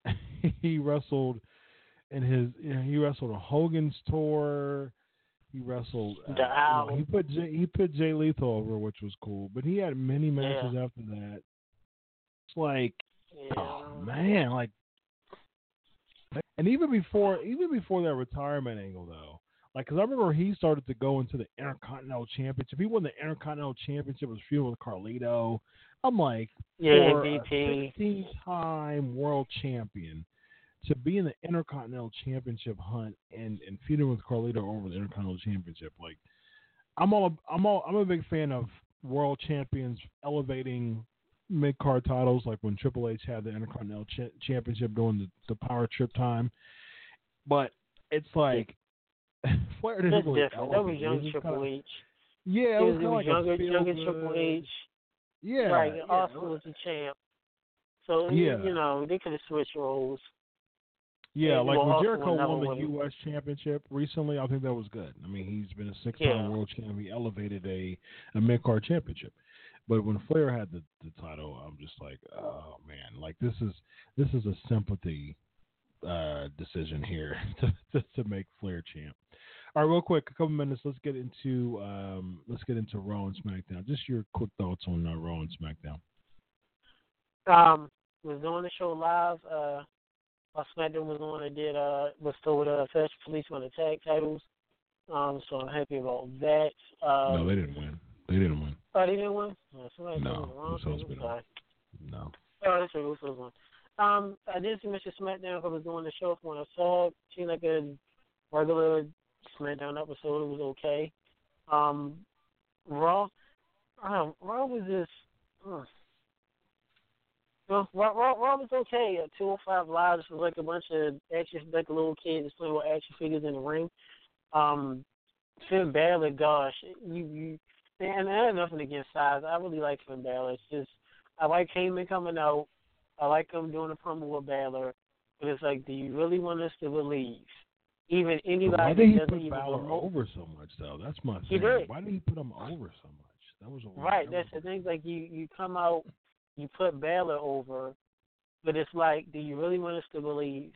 he wrestled in his you know, he wrestled a Hogan's tour. He wrestled. Uh, you know, he put Jay, he put Jay Lethal over, which was cool. But he had many matches after that. It's like yeah. Oh man, like, and even before, even before that retirement angle, though, like, cause I remember he started to go into the Intercontinental Championship. He won the Intercontinental Championship, was feuding with Carlito. I'm like, Yeah, for MVP. a 15-time world champion to be in the Intercontinental Championship hunt and and feuding with Carlito over the Intercontinental Championship, like, I'm all, I'm all, I'm a big fan of world champions elevating mid card titles, like when Triple H had the Intercontinental Ch- Championship during the, the Power Trip time. But it's like Flair didn't That's really different. That was young Triple kinda- H. Yeah, it was, was, kinda like younger, younger Triple H. Yeah, right. yeah, Austin was the champ. So you- Yeah. you know they could have switched roles. Yeah, And like when Jericho won the U.S. Championship recently, I think that was good. I mean, he's been a six-time Yeah. world champion. He elevated a a mid card championship. But when Flair had the, the title, I'm just like, oh man, like this is this is a sympathy uh, decision here to, to to make Flair champ. All right, real quick, a couple minutes. Let's get into um, let's get into Raw and SmackDown. Just your quick thoughts on uh, Raw and SmackDown. Um, was doing the show live. Uh, while SmackDown was on, I did uh was told uh Fashion Police won the tag titles. Um, so I'm happy about that. Um, no, they didn't win. They didn't win. Oh, they didn't win. Oh, No, told me the wrong Usos thing. beat 'em. No. Oh, that's right. Usos won. Um, I did see Mr. SmackDown because I was doing the show. When I saw it, seemed like a regular SmackDown episode. It was okay. Um, Raw, um, Raw was just. Uh, well, Raw, Raw, Raw was okay. At 205 Live, this was like a bunch of action, like a little kids playing with action figures in the ring. Um, Finn Balor, gosh, you, you and I have nothing against size. I really like Finn Balor. It's just I like Heyman coming out. I like him doing a promo with Balor. But it's like, do you really want us to believe? Even But anybody why did he doesn't put even Balor over so much, though? That's my He thing. did. Why did he put him over so much? That was a Right, that that's the thing. Like you, you come out, you put Balor over, but it's like, do you really want us to believe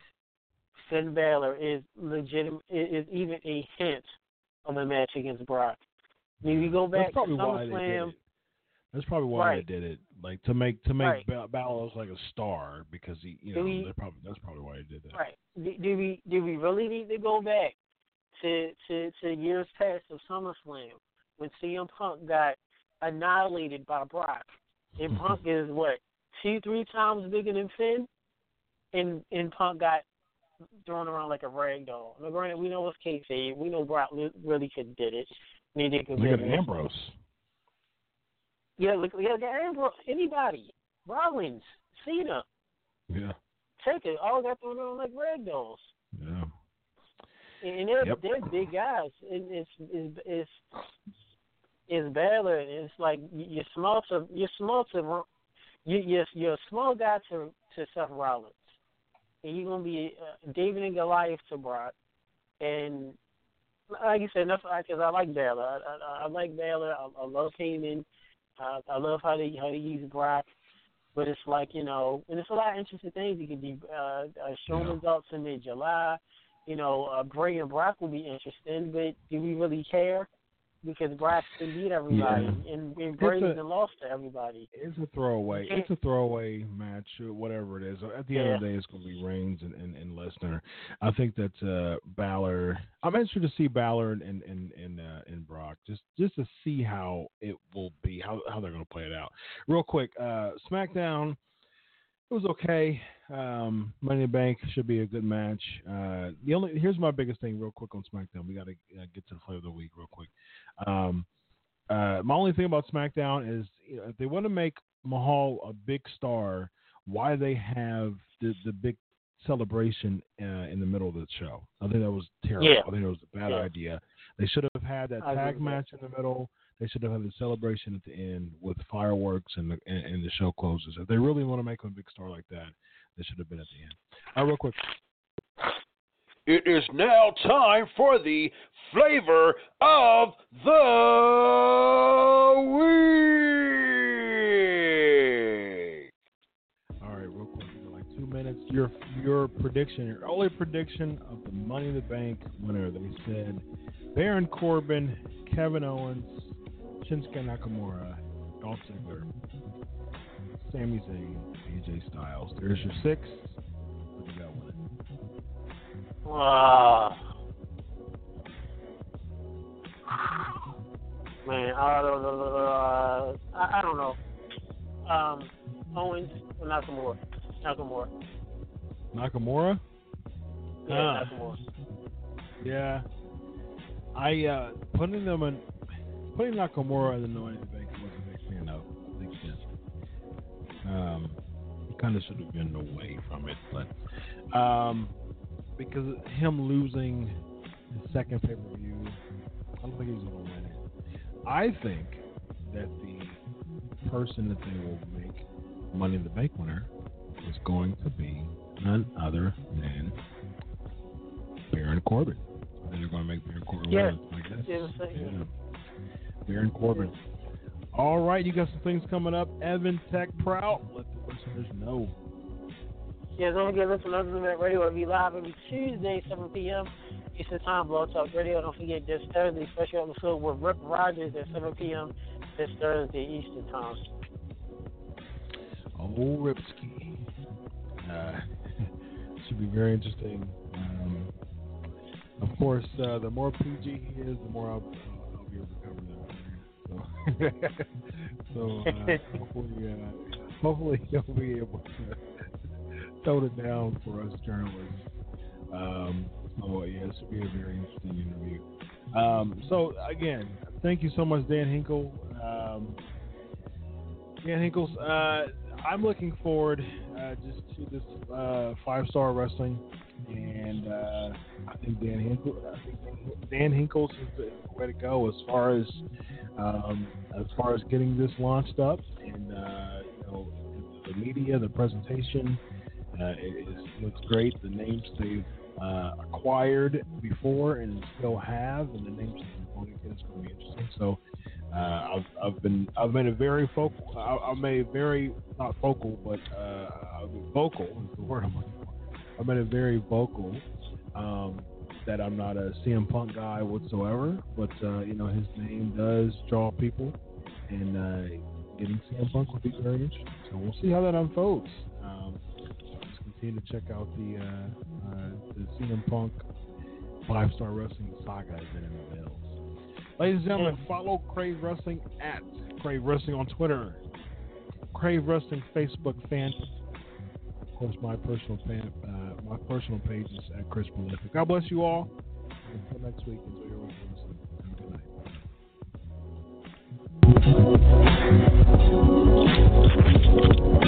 Finn Balor is legitimate? Is even a hint of a match against Brock? If you go back That's probably to why they did SummerSlam, it. That's probably why Right. they did it, like to make to make Right. Ba- Balor like a star because he, you know, we- they probably that's probably why he did that. Right. Do, do we do we really need to go back to to to years past of SummerSlam when CM Punk got annihilated by Brock? And Punk is what two three times bigger than Finn, and and Punk got thrown around like a rag doll. Now, granted, we know it's kayfabe. We know Brock really could did it. Neither could Look at. Ambrose. Yeah, look, yeah, look at Ambrose. Anybody, Rollins, Cena, Yeah, Taker, all got thrown on like rag dolls. yeah. and they're Yep. they're big guys. It, it's it's it's it's Balor. It's like you're small to you're small to you you're you're a small guy to to Seth Rollins, and you're gonna be uh, David and Goliath to Brock, and like you said, enough because I like Balor. I, I, I like Balor. I, I love Heyman. Uh, I love how they how they use Brock. But it's like you know, and it's a lot of interesting things you can do. Uh, uh, show Yeah. results in mid July you know, uh, Bray and Brock will be interesting, but do we really care? Because Braxton beat everybody Yeah. and, and Brady a- lost to everybody. It's a throwaway. It's a throwaway match, or whatever it is. At the end of the day, it's going to be Reigns and, and, and Lesnar. I think that uh, Balor. I'm interested to see Balor and and and and, uh, and Brock just just to see how it will be, how how they're going to play it out. Real quick, uh, SmackDown. It was okay. Um, Money in the Bank should be a good match. Uh, the only here's my biggest thing, real quick on SmackDown. We got to uh, get to the flavor of the week real quick. Um, uh, my only thing about SmackDown is you know, if they want to make Mahal a big star, why they have the the big celebration uh, in the middle of the show? I think that was terrible. Yeah. I think it was a bad Yeah. idea. They should have had that I tag with that. match in the middle. They should have had the celebration at the end with fireworks and the and, and the show closes. If they really want to make a big star like that, they should have been at the end. All right, real quick. It is now time for the flavor of the week. All right, real quick, like two minutes. Your your prediction, your only prediction of the Money in the Bank winner. They said Baron Corbin, Kevin Owens, Shinsuke Nakamura, Dolph Ziggler, Sami Zayn, AJ Styles. There's your six. What you got with it? Ah. Man, I don't know. Uh, I, don't know. Um, Owens or Nakamura? Nakamura. Nakamura? Yeah, Ah. Nakamura. Yeah. I uh putting them in putting Nakamura in the the Bank wasn't big fan of. I think that um he kinda should have been away from it, but um because of him losing his second pay per view, I don't think he's gonna win it. I think that the person that they will make Money in the Bank winner is going to be none other than Baron Corbin. I think they're going to make Baron Corbin Yeah. win. I guess. Yeah. Baron Corbin. All right, you got some things coming up. Evan Tech Prout. Let the listeners know. Yeah, don't forget, listen to Ultimate Radio. It'll be live every Tuesday, 7 p.m. Eastern Time, Blog Talk Radio. Don't forget this Thursday, special episode with Rip Rogers at 7 p.m. this Thursday, Eastern Time. Oh, Ripski. Uh, should be very interesting. Um, of course, uh, the more PG he is, the more I'll, So, so uh, hopefully, uh, hopefully he'll be able to tone it down for us journalists. Um, so yeah, will be a very interesting interview. Um, so again, thank you so much, Dan Hinkle. Um, Dan Hinkles, uh, I'm looking forward uh, just to this uh, five star wrestling, and uh, I think Dan Hinkle, I think Dan Hinkles is the way to go as far as um, as far as getting this launched up, and uh, you know the media, the presentation, uh, it, it looks great. The names they've uh, acquired before and still have, and the names they're going to be interesting. So. Uh, I've, I've been I've made a very focal I, I've made very not focal but uh, vocal is the word I'm looking. I've a very vocal um, that I'm not a CM Punk guy whatsoever, but uh, you know his name does draw people, and uh, getting CM Punk would be very interesting. So we'll see how that unfolds. Um, just continue to check out the uh, uh, the CM Punk five star wrestling saga in the unveils. Ladies and gentlemen, follow Crave Wrestling at Crave Wrestling on Twitter, Crave Wrestling Facebook fan. Course, my personal fan, uh, my personal page is at Chris Prolific. God bless you all. Until next week, enjoy your week wrestling. Have a.